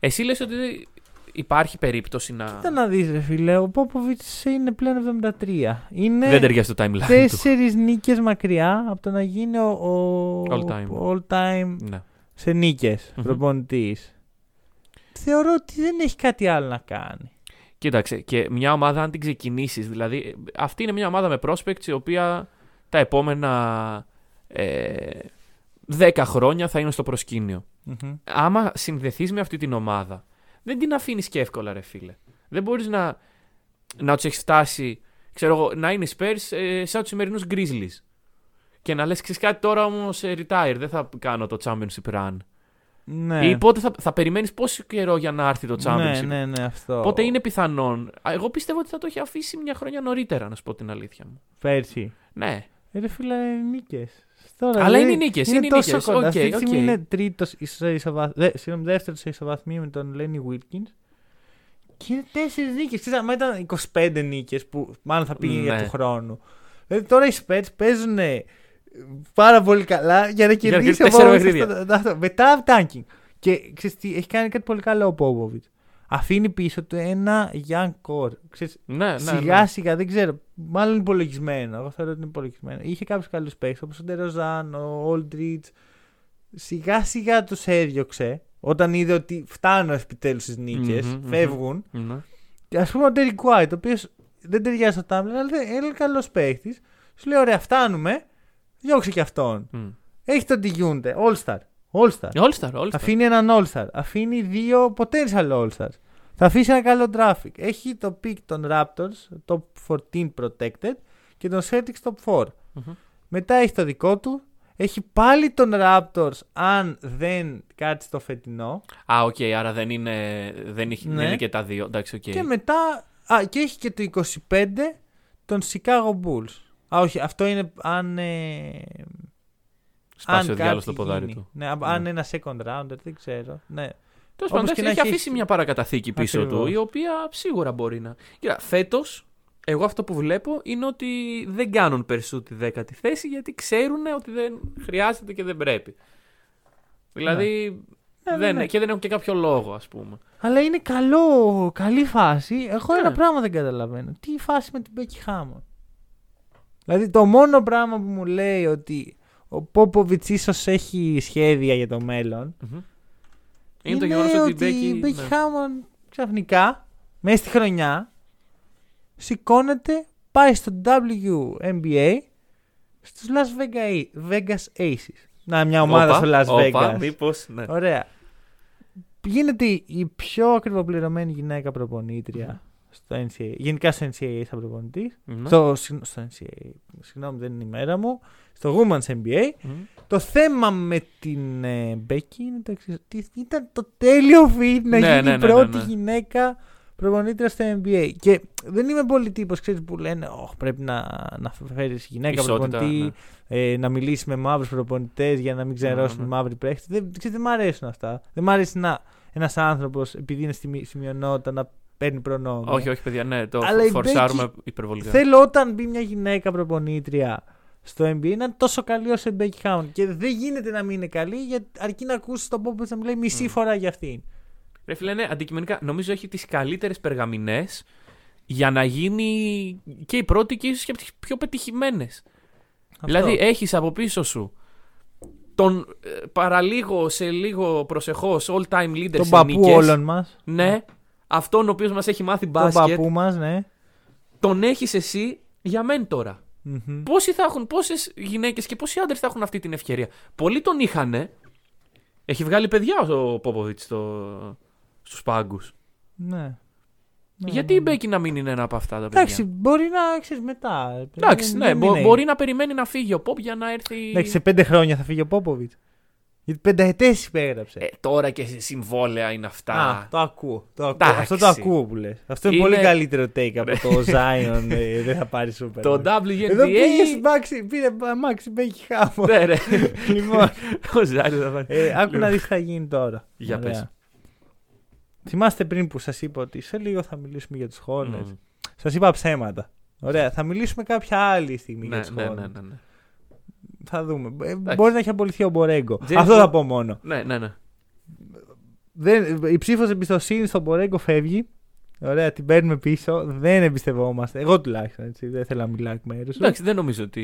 Εσύ λες ότι υπάρχει περίπτωση να. Κοίτα να δεις ρε φίλε, ο Πόποβιτ είναι πλέον 73. Είναι Δεν ταιριάζει το timeline του. τέσσερις νίκες μακριά από το να γίνει ο, ο All time. all time Ναι. σε νίκες Μμμ. προπονητής. Θεωρώ ότι δεν έχει κάτι άλλο να κάνει. Κοίταξε, και μια ομάδα αν την ξεκινήσεις, δηλαδή αυτή είναι μια ομάδα με prospects η οποία τα επόμενα ε, 10 χρόνια θα είναι στο προσκήνιο. Μμμ. Άμα συνδεθείς με αυτή την ομάδα, δεν την αφήνεις και εύκολα, ρε φίλε. Δεν μπορείς να, να τους έχεις φτάσει, ξέρω εγώ, να είναι οι Spurs ε, σαν τους σημερινούς Grizzlies. Και να λες, ξέρεις κάτι τώρα όμως retire, δεν θα κάνω το championship run. Ναι. Ή πότε θα, θα περιμένεις πόσο καιρό για να έρθει το championship; ναι, ναι, ναι, αυτό. Πότε είναι πιθανόν; Α, Εγώ πιστεύω ότι θα το έχει αφήσει μια χρονιά νωρίτερα, να σου πω την αλήθεια μου. Πέρσι. Ναι. Ε, Ρε φίλε, νίκες. Τώρα, Αλλά δηλαδή, είναι νίκες, είναι τόσο νίκες. κοντά. Οκ, Αυτή τη στιγμή οκ. είναι τρίτος σε ισοβαθ... δε, συγγνώμη, δεύτερος σε ισοβαθμία με τον Λένι Βίλκινς. Και είναι τέσσερις νίκες. Ξέρετε, άμα ήταν 25 νίκες που μάλλον θα πήγαινε για Ναι. του χρόνου. Δηλαδή τώρα οι Spurs παίζουν πάρα πολύ καλά για να κερδίσει ο τέσσερα Popovich παιχνίδια. αυτό- αυτό- Μετά tanking. Και ξέρεις τι, έχει κάνει κάτι πολύ καλό ο Popovich. Αφήνει πίσω του ένα young core. Ξέρεις, Ναι, ναι. σιγά ναι. σιγά, δεν ξέρω. Μάλλον είναι υπολογισμένο. Εγώ θεωρώ ότι είναι υπολογισμένο. Είχε κάποιους καλούς παίκτες όπως ο Ντεροζάν, ο Όλντριτζ. Σιγά σιγά τους έδιωξε. Όταν είδε ότι φτάνω επιτέλους στις νίκες, Μμμ, μμμ. φεύγουν. Ναι. Και ας πούμε ο Ντέρικ White, ο οποίος δεν ταιριάζει στο Τάμπλερ, αλλά δεν- είναι καλός παίκτης. Σου λέει: Ωραία, φτάνουμε. Διώξε και αυτόν. Μμ. Έχει τον Τιγιούντε. All Star. All Star. All Star, All Star. Αφήνει έναν All Star. Αφήνει δύο potential All Stars. Θα αφήσει ένα καλό traffic. Έχει το pick των Raptors, top 14 protected, και τον Celtics top 4. Μμμ. Μετά έχει το δικό του. Έχει πάλι των Raptors αν δεν κάτσει το φετινό. Α, οκ, άρα δεν είναι, δεν, έχει, Ναι. δεν είναι και τα δύο. Εντάξει, οκ. Και μετά. Α, και έχει και το 25 των Chicago Bulls. Α, όχι, αυτό είναι αν. Ε, Σπάσει ο κάτι διάλογο στο ποδάρι γίνει. του. Ναι, αν Ναι. είναι ένα second rounder, δεν ξέρω. Ναι. Τέλος Όπως πάντων, και εντάξει, να έχει έχει- αφήσει μια παρακαταθήκη πίσω Ακριβώς. του, η οποία σίγουρα μπορεί να. Κοίτα, φέτος, εγώ αυτό που βλέπω είναι ότι δεν κάνουν περισσότερη τη δέκατη θέση γιατί ξέρουν ότι δεν χρειάζεται και δεν πρέπει. Δηλαδή. Ναι, ναι, δεν, ναι. Και δεν έχουν και κάποιο λόγο, ας πούμε. Αλλά είναι καλό, καλή φάση. Εγώ Ναι. ένα πράγμα δεν καταλαβαίνω. Τι φάση με την Μπέκη Χάμον. Δηλαδή το μόνο πράγμα που μου λέει ότι ο Πόποβιτ ίσως έχει σχέδια για το μέλλον. Είναι, το γεγονός ότι η η Μπέκη. Μπέκη ναι. Χάμον ξαφνικά μέσα στη χρονιά σηκώνεται, πάει στο WNBA στους Las Vegas, Vegas Aces. Να, μια ομάδα Όπα, στο Las όπα, Vegas. μήπως, ναι. Ωραία. Γίνεται η πιο ακριβοπληρωμένη γυναίκα προπονήτρια στο NCAA, γενικά στο NCAA σαν προπονητής. Ναι. Στο, συγ- στο NCAA, συγγνώμη, δεν είναι η μέρα μου. Στο Women's NBA. Μμ. Το θέμα με την ε, Μπέκη είναι το εξής. ότι Ήταν το τέλειο fit να Ναι, γίνει ναι, η ναι, πρώτη ναι, ναι. γυναίκα προπονήτρια στο NBA. Και δεν είμαι πολύ τύπος που λένε «Ωχ, πρέπει να, να φέρεις γυναίκα Ισότητα, προπονητή, ναι. ε, να μιλήσεις με μαύρους προπονητές για να μην ξενερώσουν Ναι, οι ναι. μαύροι παίχτες. Δεν, ξέρετε, δεν μ' αρέσουν αυτά. Δεν μ' αρέσει να ένας άνθρωπος, επειδή είναι στη, μη- στη μειονότητα, να παίρνει προνόμια. Όχι, όχι, παιδιά, ναι, το Αλλά η φορσάρουμε Μπέκη υπερβολικά. Θέλω όταν μπει μια γυναίκα προπονήτρια στο NBA να είναι τόσο καλή όσο η Becky Hammond. Και δεν γίνεται να μην είναι καλή γιατί αρκεί να ακούσεις τον Popovich να μιλάει μισή Μμ. φορά για αυτήν. Ρε φίλε, ναι, αντικειμενικά νομίζω έχει τις καλύτερες περγαμηνές για να γίνει και η πρώτη και ίσως και από τις πιο πετυχημένες. Δηλαδή, έχεις από πίσω σου τον ε, παραλίγο σε λίγο προσεχώς all time leader τον σε παππού νίκες. όλων μας. Ναι, αυτόν ο οποίος μας έχει μάθει Τον μπάσκετ. παππού μας, ναι. Τον έχεις εσύ για μέντορα. Μμμ. Πόσοι θα έχουν, πόσες γυναίκες και πόσοι άντρες θα έχουν αυτή την ευκαιρία. Πολλοί τον είχαν. Έχει βγάλει παιδιά ο Πόποβιτ στο... στους πάγκους. Ναι. Ναι, Γιατί ναι, η ναι. Μπέκη να μην είναι ένα από αυτά τα παιδιά; Εντάξει, μπορεί να ξέρεις μετά. Εντάξει, Δεν- ναι, δεν μπο- είναι- μπορεί να περιμένει να φύγει ο Πόπ για να έρθει. Εντάξει, σε πέντε χρόνια θα φύγει ο Πόποβιτ. Γιατί πενταετές υπέγραψε. Ε, τώρα και σε συμβόλαια είναι αυτά. Α, το ακούω. Το ακούω. Εντάξει. Αυτό το ακούω που λες. Αυτό είναι, Είναι- πολύ καλύτερο take από το Zion. ε, δεν θα πάρει super. το Εδώ WNBA. πήγε Μάξι, πήρε Μάξι Μπέκη Χάμο. Ναι, ρε. [laughs] λοιπόν, [laughs] Ο Ζάρι θα πάρει. ε, άκου να δεις τι θα γίνει τώρα. Για Ωραία. πες. Θυμάστε πριν που σας είπα ότι σε λίγο θα μιλήσουμε για τους Hornets. Μμ. Σας είπα ψέματα. Ωραία, θα μιλήσουμε κάποια άλλη στιγμή Ναι, για τους ναι, Hornets. ναι, ναι, ναι. Θα δούμε. Ε, μπορεί να έχει απολυθεί ο Μπορέγκο. James Αυτό Bond- θα πω μόνο. Ναι, ναι, ναι. Δεν, η ψήφος εμπιστοσύνη στον Μπορέγκο φεύγει. Ωραία, την παίρνουμε πίσω. Δεν εμπιστευόμαστε. Εγώ τουλάχιστον έτσι. Δεν θέλω να μιλάω εκ μέρους. Εντάξει, δεν νομίζω ότι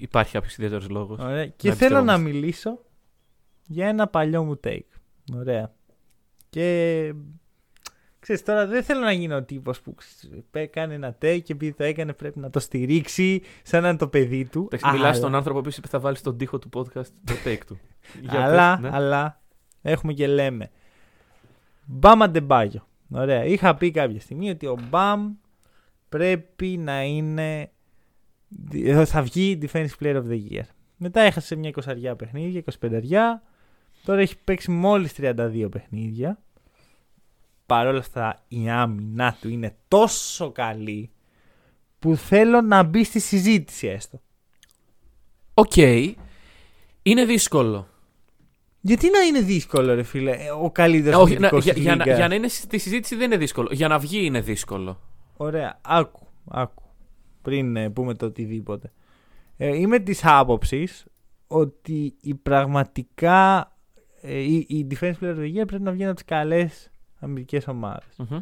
υπάρχει κάποιος ιδιαίτερος λόγος. Ωραία. Και Να θέλω να εμπιστευόμαστε. μιλήσω για ένα παλιό μου take. Ωραία. Και ξέρεις τώρα δεν θέλω να γίνω ο τύπος που ξέρεις, κάνει ένα take και επειδή το έκανε πρέπει να το στηρίξει σαν να είναι το παιδί του. Εντάξει, μιλάς Αλλά- στον άνθρωπο που είπε θα βάλεις στον τοίχο του podcast το take του. [laughs] Για αλλά, πες, ναι. αλλά έχουμε και λέμε. Μπαμ Αντεμπάγιο. Ωραία. Είχα πει κάποια στιγμή ότι ο Μπαμ πρέπει να είναι. ε, θα βγει Defensive Player of the Year. Μετά έχασε μια 20 παιχνίδια, 25. Τώρα έχει παίξει μόλις 32 παιχνίδια. Παρ' όλα αυτά η άμυνά του είναι τόσο καλή που θέλω να μπει στη συζήτηση έστω. Οκ. Είναι δύσκολο. Γιατί να είναι δύσκολο, ρε φίλε, ε, ο καλύτερος Όχι, να- για, για να, για να είναι στη συζήτηση δεν είναι δύσκολο. Για να βγει είναι δύσκολο. Ωραία, άκου, άκου. Πριν ε, πούμε το οτιδήποτε. Ε, είμαι της άποψης ότι η πραγματικά ε, η, η Defense Player of the Year πρέπει να βγει από τις καλές αμυντικέ ομάδες. Μμμ.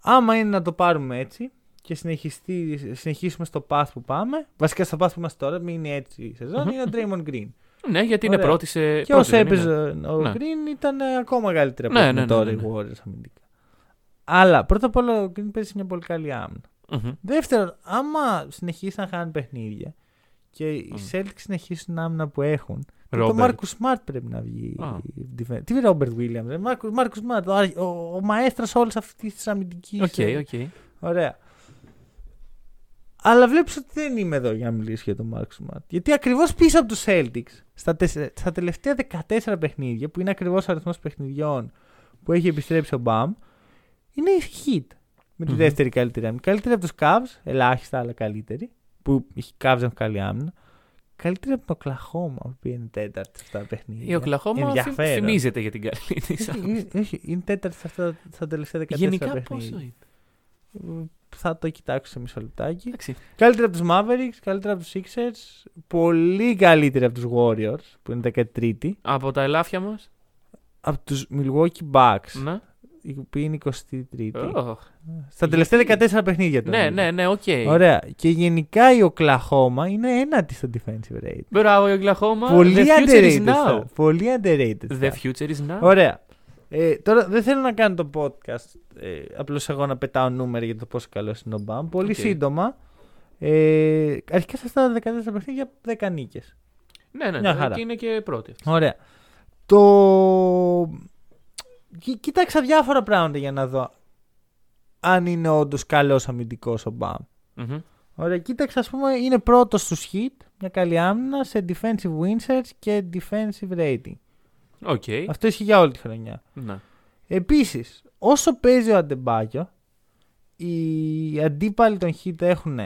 Άμα είναι να το πάρουμε έτσι και συνεχιστεί, συνεχίσουμε στο path που πάμε, βασικά στο path που είμαστε τώρα, μην είναι έτσι η σεζόν, Μμμ. είναι ο Draymond Green. Ναι, γιατί είναι Ωραία. πρώτη σε. και πρώτη όσο δεν έπαιζε είναι. ο Ναι. Green ήταν ε, ακόμα καλύτερα από Ναι, ό,τι ναι, είναι ναι, τώρα ναι, οι ναι. Warriors αμυντικά. Αλλά πρώτα απ' όλα ο Green παίζει μια πολύ καλή άμυνα. Μμμ. Δεύτερον, άμα συνεχίσει να χάνει παιχνίδια και οι Μμ. Celtics συνεχίσουν την άμυνα που έχουν, και το Robert. Marcus Smart πρέπει να βγει. Α. defense. Τι Robert Williams, ρε, Marcus, Marcus Smart, ο, άρχι- ο, ο μαέστρας όλης αυτής της αμυντικής. Οκ, οκ. Ωραία. Αλλά βλέπεις ότι δεν είμαι εδώ για να μιλήσω για τον Marcus Smart. Γιατί ακριβώς πίσω από τους Celtics, στα, τεσσε- στα τελευταία 14 παιχνίδια, που είναι ακριβώς ο αριθμός παιχνιδιών που έχει επιστρέψει ο Μπαμ, είναι η Heat. Με τη Μμμ. δεύτερη καλύτερη άμυνα. Καλύτερη από τους Cavs, ελάχιστα αλλά καλύτερη. Που οι Cavs έχουν καλή άμυνα. Καλύτερη από το Oklahoma, που είναι τέταρτη σε αυτά τα παιχνίδια. Η Οκλαχώμα θυμ- Ενδιαφέρον. θυμίζεται για την καλή της. Είναι- όχι, είναι τέταρτη σε αυτά τα τελευταία 14 Γενικά παιχνίδια. πόσο είναι; Θα το κοιτάξω σε μισό λεπτάκι. Εντάξει. Καλύτερα από τους Mavericks, καλύτερα από τους Sixers, πολύ καλύτερη από τους Warriors που είναι 13η, Από τα ελάφια μας. από τους Milwaukee Bucks Ναι. Οι οποίοι είναι 23η. Ωχ. Στα τελευταία 14 παιχνίδια του. Ναι, ναι, ναι, οκ. Ωραία. Και γενικά η Oklahoma είναι ένατη στο defensive rate. Μπράβο, η Οκλαχώμα. Πολύ The future is underrated. now. stuff. Πολύ underrated. The stuff. future is now. Ωραία. Ε, τώρα δεν θέλω να κάνω το podcast ε, απλώς εγώ να πετάω νούμερα για το πόσο καλός είναι ο Μπαμ. Πολύ Οκ. σύντομα. Ε, αρχικά σε αυτά τα 14 παιχνίδια 10 νίκες. Ναι, ναι, Μια ναι. χαρά. Και είναι και πρώτη. αυτής. Ωραία. Το. Κοι- Κοίταξα διάφορα πράγματα για να δω αν είναι όντως καλός αμυντικός ο Μπαμ. Μμμ. Ωραία, κοίταξε, ας πούμε, είναι πρώτος στους Heat, μια καλή άμυνα σε defensive win shares και defensive rating. Οκ. Αυτό ισχύει για όλη τη χρονιά. Ναι. Επίσης, όσο παίζει ο Αντεμπάγιο, οι αντίπαλοι των Heat έχουν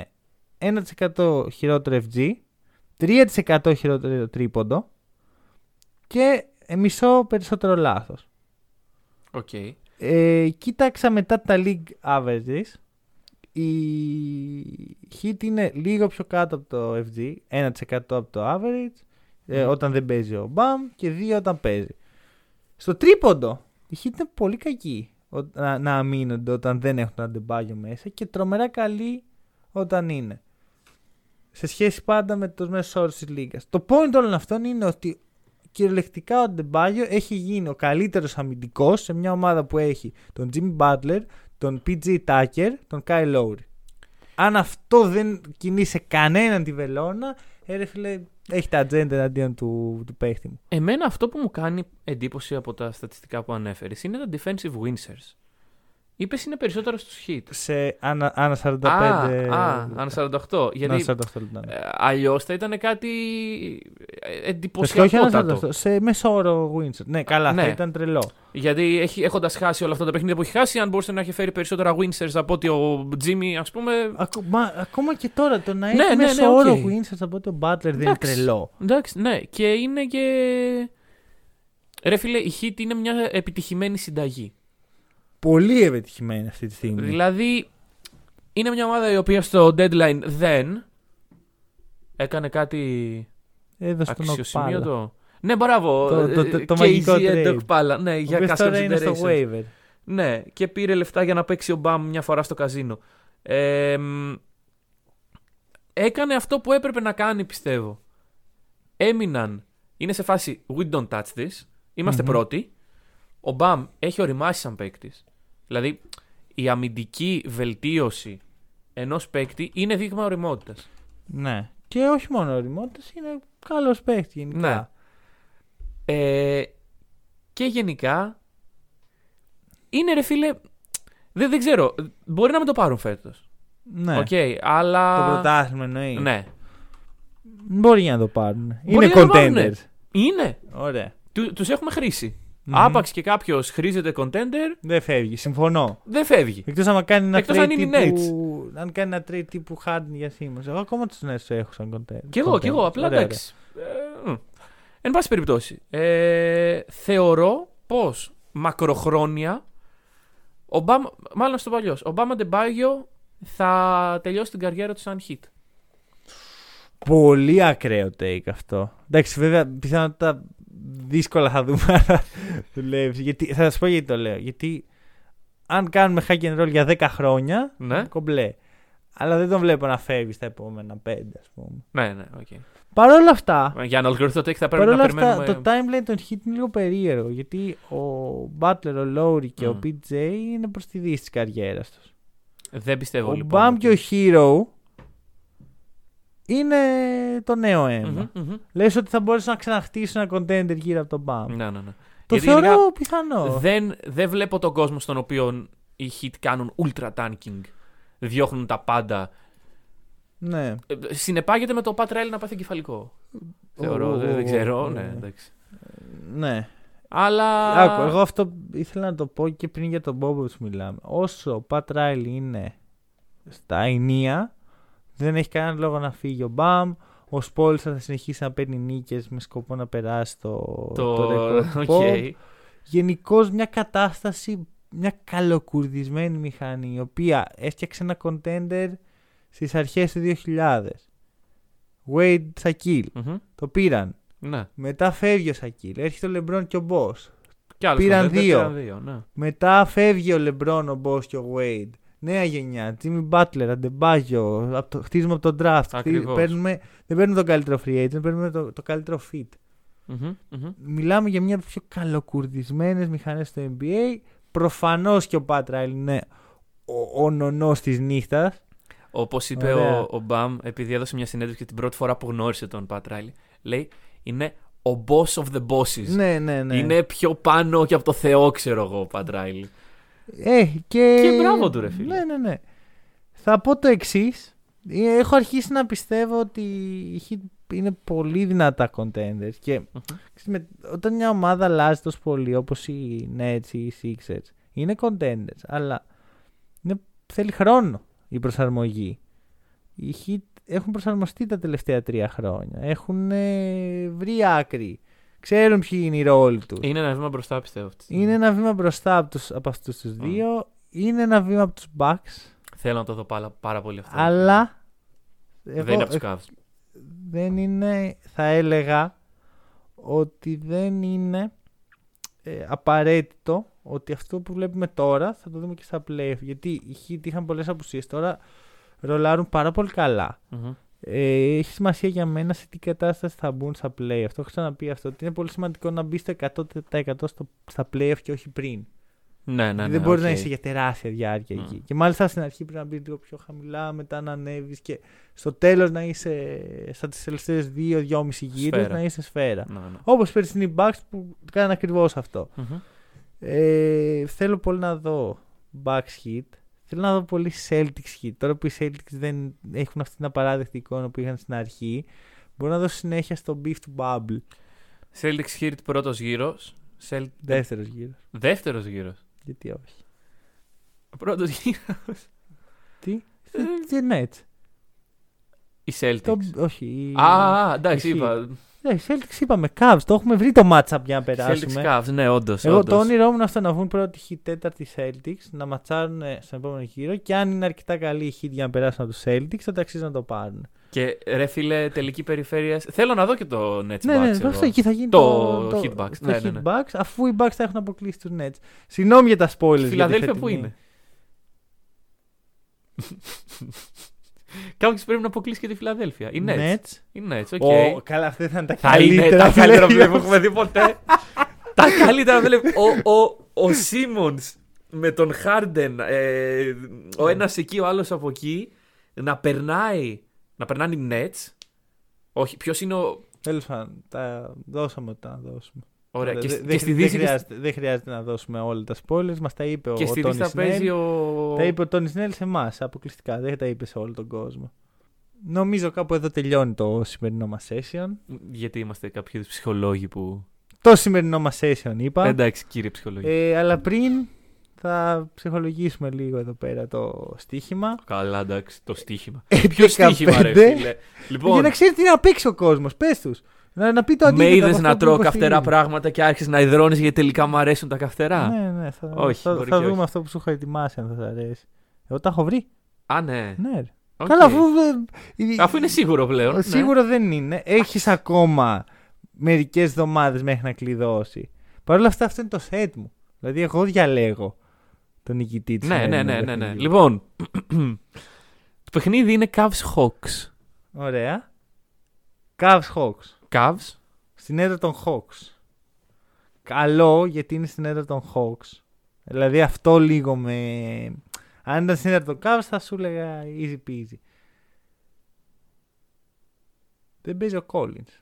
1% χειρότερο FG, 3% χειρότερο τρίποντο και μισό περισσότερο λάθος. Οκ. Ε, κοίταξα μετά τα league averages. Οι Heat είναι λίγο πιο κάτω από το FG, 1% από το average, ε, Μμμ. όταν δεν παίζει ο Bam και 2 όταν παίζει. Στο τρίποντο, οι Heat είναι πολύ κακή ο- να, να αμύνονται όταν δεν έχουν τον Αντεμπάγιο μέσα και τρομερά καλή όταν είναι. Σε σχέση πάντα με τους μέσους όρους της λίγας. Το point όλων αυτών είναι ότι κυριολεκτικά ο Αντεμπάγιο έχει γίνει ο καλύτερος αμυντικός σε μια ομάδα που έχει τον Jimmy Butler, τον PG Tucker, τον Kyle Lowry. Αν αυτό δεν κινεί σε κανέναν τη βελόνα, ε, ρε φίλε, έχει τα ατζέντα εναντίον του, του παίχτη μου. Εμένα αυτό που μου κάνει εντύπωση από τα στατιστικά που ανέφερες είναι τα defensive win shares. Είπες είναι περισσότερο στους Heat. Σε ανά, ανά 45. Α, α, ανά 48. Γιατί Ανά 48 λεπτά. ναι. ε, αλλιώς θα ήταν κάτι ε, Βασικά όχι ανά εντυπωσιακότατο. 48, σε μέσο όρο win share. Ναι, καλά, ναι. θα ήταν τρελό. Γιατί έχει, έχοντας χάσει όλα αυτά τα παιχνίδια που έχει χάσει, αν μπορούσε να έχει φέρει περισσότερα win shares από ό,τι ο Jimmy, ας πούμε. Ακο- ακόμα και τώρα το να Ναι, έχει ναι, μέσο ναι, όρο οκ. win share από ό,τι ο Butler δεν είναι Εντάξει. τρελό. Εντάξει, ναι. Και είναι και. Ρε φίλε, η Heat είναι μια επιτυχημένη συνταγή. Πολύ επιτυχημένη αυτή τη στιγμή. Δηλαδή, είναι μια ομάδα η οποία στο deadline δεν έκανε κάτι Έδωσε τον Οκπάλα. αξιοσημείωτο. Ναι, μπράβο. Το- το- ε, το- το KZ μαγικό and trade. Okpala. Ναι, Ο για οποίος cash τώρα είναι στο considerations. waiver. Ναι, και πήρε λεφτά για να παίξει ο Μπαμ μια φορά στο καζίνο. Ε, μ, έκανε αυτό που έπρεπε να κάνει, πιστεύω. Έμειναν. Είναι σε φάση we don't touch this. Είμαστε Μμμ. πρώτοι. Ο Μπαμ έχει ωριμάσει σαν παίκτης. Δηλαδή, η αμυντική βελτίωση ενός παίκτη είναι δείγμα ωριμότητας. Ναι. Και όχι μόνο ωριμότητας, είναι καλός παίχτη γενικά. Ναι. Ε, και γενικά είναι ρε φίλε. Δεν, δεν ξέρω. Μπορεί να με το πάρουν φέτος. Ναι. Οκ, αλλά. Το πρωτάθλημα εννοείς. Ναι. Μπορεί να το πάρουν. Μπορεί είναι να το πάρουν, contenders. Είναι. Ωραία. Τους έχουμε χρήσει. Μμμ. Άπαξ και κάποιος χρήζεται contender, Δεν φεύγει. Συμφωνώ. δεν φεύγει. Εκτός άμα κάνει ένα Εκτός trade αν είναι οι τύπου. Αν κάνει ένα trade τύπου Harden για σήμερα. Εγώ ακόμα τους Nets έχω σαν contender. Κι εγώ, κι εγώ. Απλά Ωραία, εντάξει. Ε, μ. εν πάση περιπτώσει. Ε, θεωρώ πως μακροχρόνια. Ο Μπαμ, μάλλον στο παλιός. Ο Μπαμ Αντεμπάγιο θα τελειώσει την καριέρα του σαν Heat. Πολύ ακραίο take αυτό. Εντάξει, βέβαια, πιθανότατα δύσκολα θα δούμε αν δουλεύει. Γιατί, θα σας πω γιατί το λέω. Γιατί αν κάνουμε hack and roll για 10 χρόνια, Ναι. κομπλέ. Αλλά δεν τον βλέπω να φεύγει στα επόμενα 5, ας πούμε. Ναι, ναι, οκ. Παρ' όλα αυτά, Για να ολοκληρωθεί το take θα πρέπει παρ' να όλα αυτά περιμένουμε. το timeline των Heat είναι λίγο περίεργο. Γιατί ο Butler, ο Lowry και ο Μμ. PJ είναι προς τη δύση της καριέρας τους. Δεν πιστεύω Ο λοιπόν. Bam ότι- και ο Hero είναι το νέο αίμα. Μμμ, μμμ. Λες ότι θα μπορέσουν να ξαναχτίσουν ένα contender γύρω από τον Bam. Ναι, ναι, ναι. Το Γιατί θεωρώ γενικά πιθανό. Δεν, δεν βλέπω τον κόσμο στον οποίο οι hit κάνουν ultra tanking. Διώχνουν τα πάντα. Ναι. Ε, συνεπάγεται με το Pat Riley να πάθει κεφαλικό. Θεωρώ, Ω, δεν, ω, δεν ξέρω. ω, ναι, ω. εντάξει. ναι. Αλλά. Άκου, εγώ αυτό ήθελα να το πω και πριν για τον Bobo μιλάμε. Όσο ο Pat Riley είναι στα ηνία, δεν έχει κανένα λόγο να φύγει ο Μπαμ. Ο Σπόελστρα θα συνεχίσει να παίρνει νίκες με σκοπό να περάσει το, Το. record [laughs] του οκ. Pop. Γενικώς μια κατάσταση, μια καλοκουρδισμένη μηχανή η οποία έφτιαξε ένα contender στις αρχές του 2000. Wade Shaquille. Μμμ. Το πήραν. Ναι. Μετά φεύγει ο Shaquille. Έρχεται ο LeBron και ο Boss. Κι άλλος Πήραν contender, δύο. πήραν δύο ναι. Μετά φεύγει ο LeBron, ο Boss και ο Wade. Νέα γενιά. Jimmy Butler, Adebayo. Από το, χτίζουμε από τον draft. Χτί- Ακριβώς. Παίρνουμε, δεν παίρνουμε τον καλύτερο free agent, παίρνουμε το, το καλύτερο fit. Μμμ, μμμ. Μιλάμε για μια από τις πιο καλοκουρδισμένες μηχανές στο NBA. Προφανώς και ο Pat Riley είναι ο, ο νονός της νύχτας. Όπως είπε Ωραία. ο, ο Μπαμ, επειδή έδωσε μια συνέντευξη την πρώτη φορά που γνώρισε τον Pat Riley, λέει είναι ο boss of the bosses. Ναι, ναι, ναι. Είναι πιο πάνω και από το Θεό, ξέρω εγώ, ο Pat Riley. Ε, και... Και μπράβο του, ρε φίλε. Ναι, ναι, ναι. Θα πω το εξής. Έχω αρχίσει να πιστεύω ότι η Heat είναι πολύ δυνατά contenders και Μμμ. ξέρεις, με- όταν μια ομάδα αλλάζει τόσο πολύ όπως οι Nets ή οι Sixers είναι contenders αλλά είναι, θέλει χρόνο η προσαρμογή. Οι Heat έχουν προσαρμοστεί τα τελευταία τρία χρόνια. Έχουν ε, βρει άκρη. Ξέρουν ποιοι είναι οι ρόλοι τους. Είναι ένα βήμα μπροστά, πιστεύω. αυτή τη στιγμή. Είναι ένα βήμα μπροστά από, τους, από αυτούς τους δύο. Είναι ένα βήμα από τους Bucks. Θέλω να το δω πάρα, πάρα πολύ αυτό. Αλλά Δεν εγώ- είναι από τους Cavs. δεν είναι, θα έλεγα ότι δεν είναι ε, απαραίτητο ότι αυτό που βλέπουμε τώρα θα το δούμε και στα playoff. Γιατί οι Heat είχαν πολλές απουσίες τώρα, ρολάρουν πάρα πολύ καλά. Μμμ. Ε, έχει σημασία για μένα σε τι κατάσταση θα μπουν στα play. Αυτό έχω ξαναπεί αυτό. Ότι είναι πολύ σημαντικό να μπεις στο 100% στο, στα playoff και όχι πριν. Ναι, ναι, ναι. δεν μπορεί οκ. να είσαι για τεράστια διάρκεια Μμ. εκεί. Και μάλιστα στην αρχή πρέπει να μπεις λίγο πιο χαμηλά, μετά να ανέβεις και στο τέλος να είσαι στα τις τελευταίες δύο-δυόμιση γύρους Σφαίρα. να είσαι σφαίρα. Ναι, ναι. Όπως πέρσι οι Bucks που κάνανε ακριβώς αυτό. Μμμ. Ε, θέλω πολύ να δω Bucks hit. Θέλω να δω πολύ Celtics hit. Τώρα που οι Celtics δεν έχουν αυτή την απαράδεκτη εικόνα που είχαν στην αρχή, μπορώ να δώσω συνέχεια στο beef του Bubble. Celtics Heat πρώτος γύρος. Celt... Δεύτερος γύρος. Δεύτερος γύρος. Γιατί όχι. Πρώτος γύρος. Τι; Ε, Και Nets. Οι Celtics. Το, όχι. η- Α, εντάξει, η είπα. Ε, οι Celtics είπαμε Cavs. Το έχουμε βρει το matchup για να Celtics περάσουμε. Cavs, ναι, όντως. Εγώ το όνειρό μου είναι αυτό να βγουν πρώτη hit τέταρτη Celtics, να ματσάρουν ε, στον επόμενο γύρο και αν είναι αρκετά καλή η hit για να περάσουν από τους Celtics, τότε αξίζει να το πάρουν. Και ρε φίλε, τελική περιφέρεια. Θέλω να δω και το Nets ναι, Bucks. ναι, εγώ. αυτό εκεί θα γίνει Το το, Heat Bucks. Το Ναι, Heat ναι, ναι. Bucks, αφού οι Bucks θα έχουν αποκλείσει τους Nets. Συγγνώμη για τα spoilers. για τη Φιλαδέλφια που φετινή. είναι; [laughs] Κάποιος πρέπει να αποκλείσει και τη Φιλαδέλφια. Οι Nets. Nets. Οι Nets, οκ. Ω, καλά, αυτά θα είναι τα Θα είναι καλύτερα. τα καλύτερα playoff. play που έχουμε δει ποτέ. τα καλύτερα play. Ο, ο, ο Σίμονς με τον Χάρντεν, ε, ο Ναι. ένας εκεί, ο άλλος από εκεί, να περνάει, να περνάνε οι Nets. Όχι, ποιος είναι ο... Τέλος πάντων, τα δώσαμε ό,τι να δώσουμε. Ωραία, Δε- και, δε- και δεν- στη δεν Δύση και, χρειάζεται, δεν χρειάζεται να δώσουμε όλα τα spoilers. Μας τα είπε ο, και στη ο Δύση Tony θα παίζει Snell. ο... Τα είπε ο Τόνι Σνέλ σε εμάς αποκλειστικά. Δεν τα είπε σε όλο τον κόσμο. Νομίζω κάπου εδώ τελειώνει το σημερινό μας session. Γιατί είμαστε κάποιοι είδους ψυχολόγοι που... Το σημερινό μας session είπα. Εντάξει κύριε ψυχολόγοι. Ε, αλλά πριν θα ψυχολογήσουμε λίγο εδώ πέρα το στοίχημα. Καλά εντάξει, το στοίχημα. Ε, Ποιο στοίχημα ρε 15. φίλε; Για Λοιπόν, να ξέρει τι να παίξει ο κόσμος. Πες τους. Να, να πει το αντίθετο. με από είδες αυτό να που τρώω υποστηρίζει. καυτερά πράγματα και άρχισες να ιδρώνεις γιατί τελικά μου αρέσουν τα καυτερά; Ναι, ναι. Θα, Όχι, θα, μπορεί θα και δούμε όχι. αυτό που σου έχω ετοιμάσει αν θα σ' αρέσει. Εγώ τα έχω βρει. Α, ναι. Ναι. ρε. Οκ. Καλά, αφού. ε, η- Αφού είναι σίγουρο πλέον. ναι. Σίγουρο δεν είναι. Έχεις ακόμα μερικές εβδομάδες μέχρι να κλειδώσει. Παρ' όλα αυτά, αυτό είναι το set μου. Δηλαδή, εγώ διαλέγω τον νικητή της. Ναι, ναι, ναι, ναι, ναι. Λοιπόν, το παιχνίδι είναι Cavs Hawks. Ωραία. Cavs Hawks. Cavs. Στην έδρα των Hawks. Καλό γιατί είναι στην έδρα των Hawks. Δηλαδή αυτό λίγο με... Αν ήταν στην έδρα των Cavs θα σου έλεγα easy peasy. Δεν παίζει ο Collins.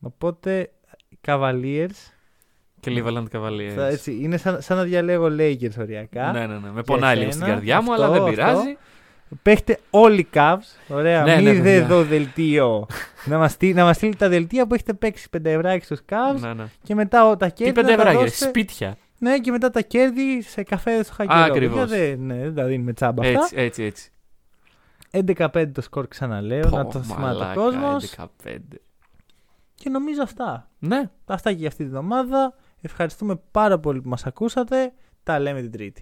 Οπότε οι Cavaliers Και Cleveland Cavaliers. θα, έτσι, είναι σαν, σαν να διαλέγω Lakers οριακά. Ναι, ναι, ναι. Με πονάει λίγο εσένα, στην καρδιά μου, αλλά αυτό, δεν πειράζει. αυτό. Παίχτε όλοι οι Cavs. Ωραία. Ναι, Μην ναι, είδε παιδιά. εδώ δελτίο. να μας στείλει, να μας στείλει τα δελτία που έχετε παίξει 5 ευράκι στους Cavs Ναι, ναι. και μετά ο- τα Τι κέρδη. πέντε να τα ευρώ, δώσετε- σπίτια. Ναι, και μετά τα κέρδη σε καφέ στο χακερό. ακριβώς. Παιδιά, Δεν, ναι, δεν τα δίνουμε τσάμπα αυτά. Έτσι, έτσι, έτσι. 11-5 το σκορ ξαναλέω, να το Πω, θυμάται ο μαλάκα, κόσμος. 11-5. Και νομίζω αυτά. Ναι. Αυτά και για αυτή την εβδομάδα. Ευχαριστούμε πάρα πολύ που μας ακούσατε. Τα λέμε την Τρίτη.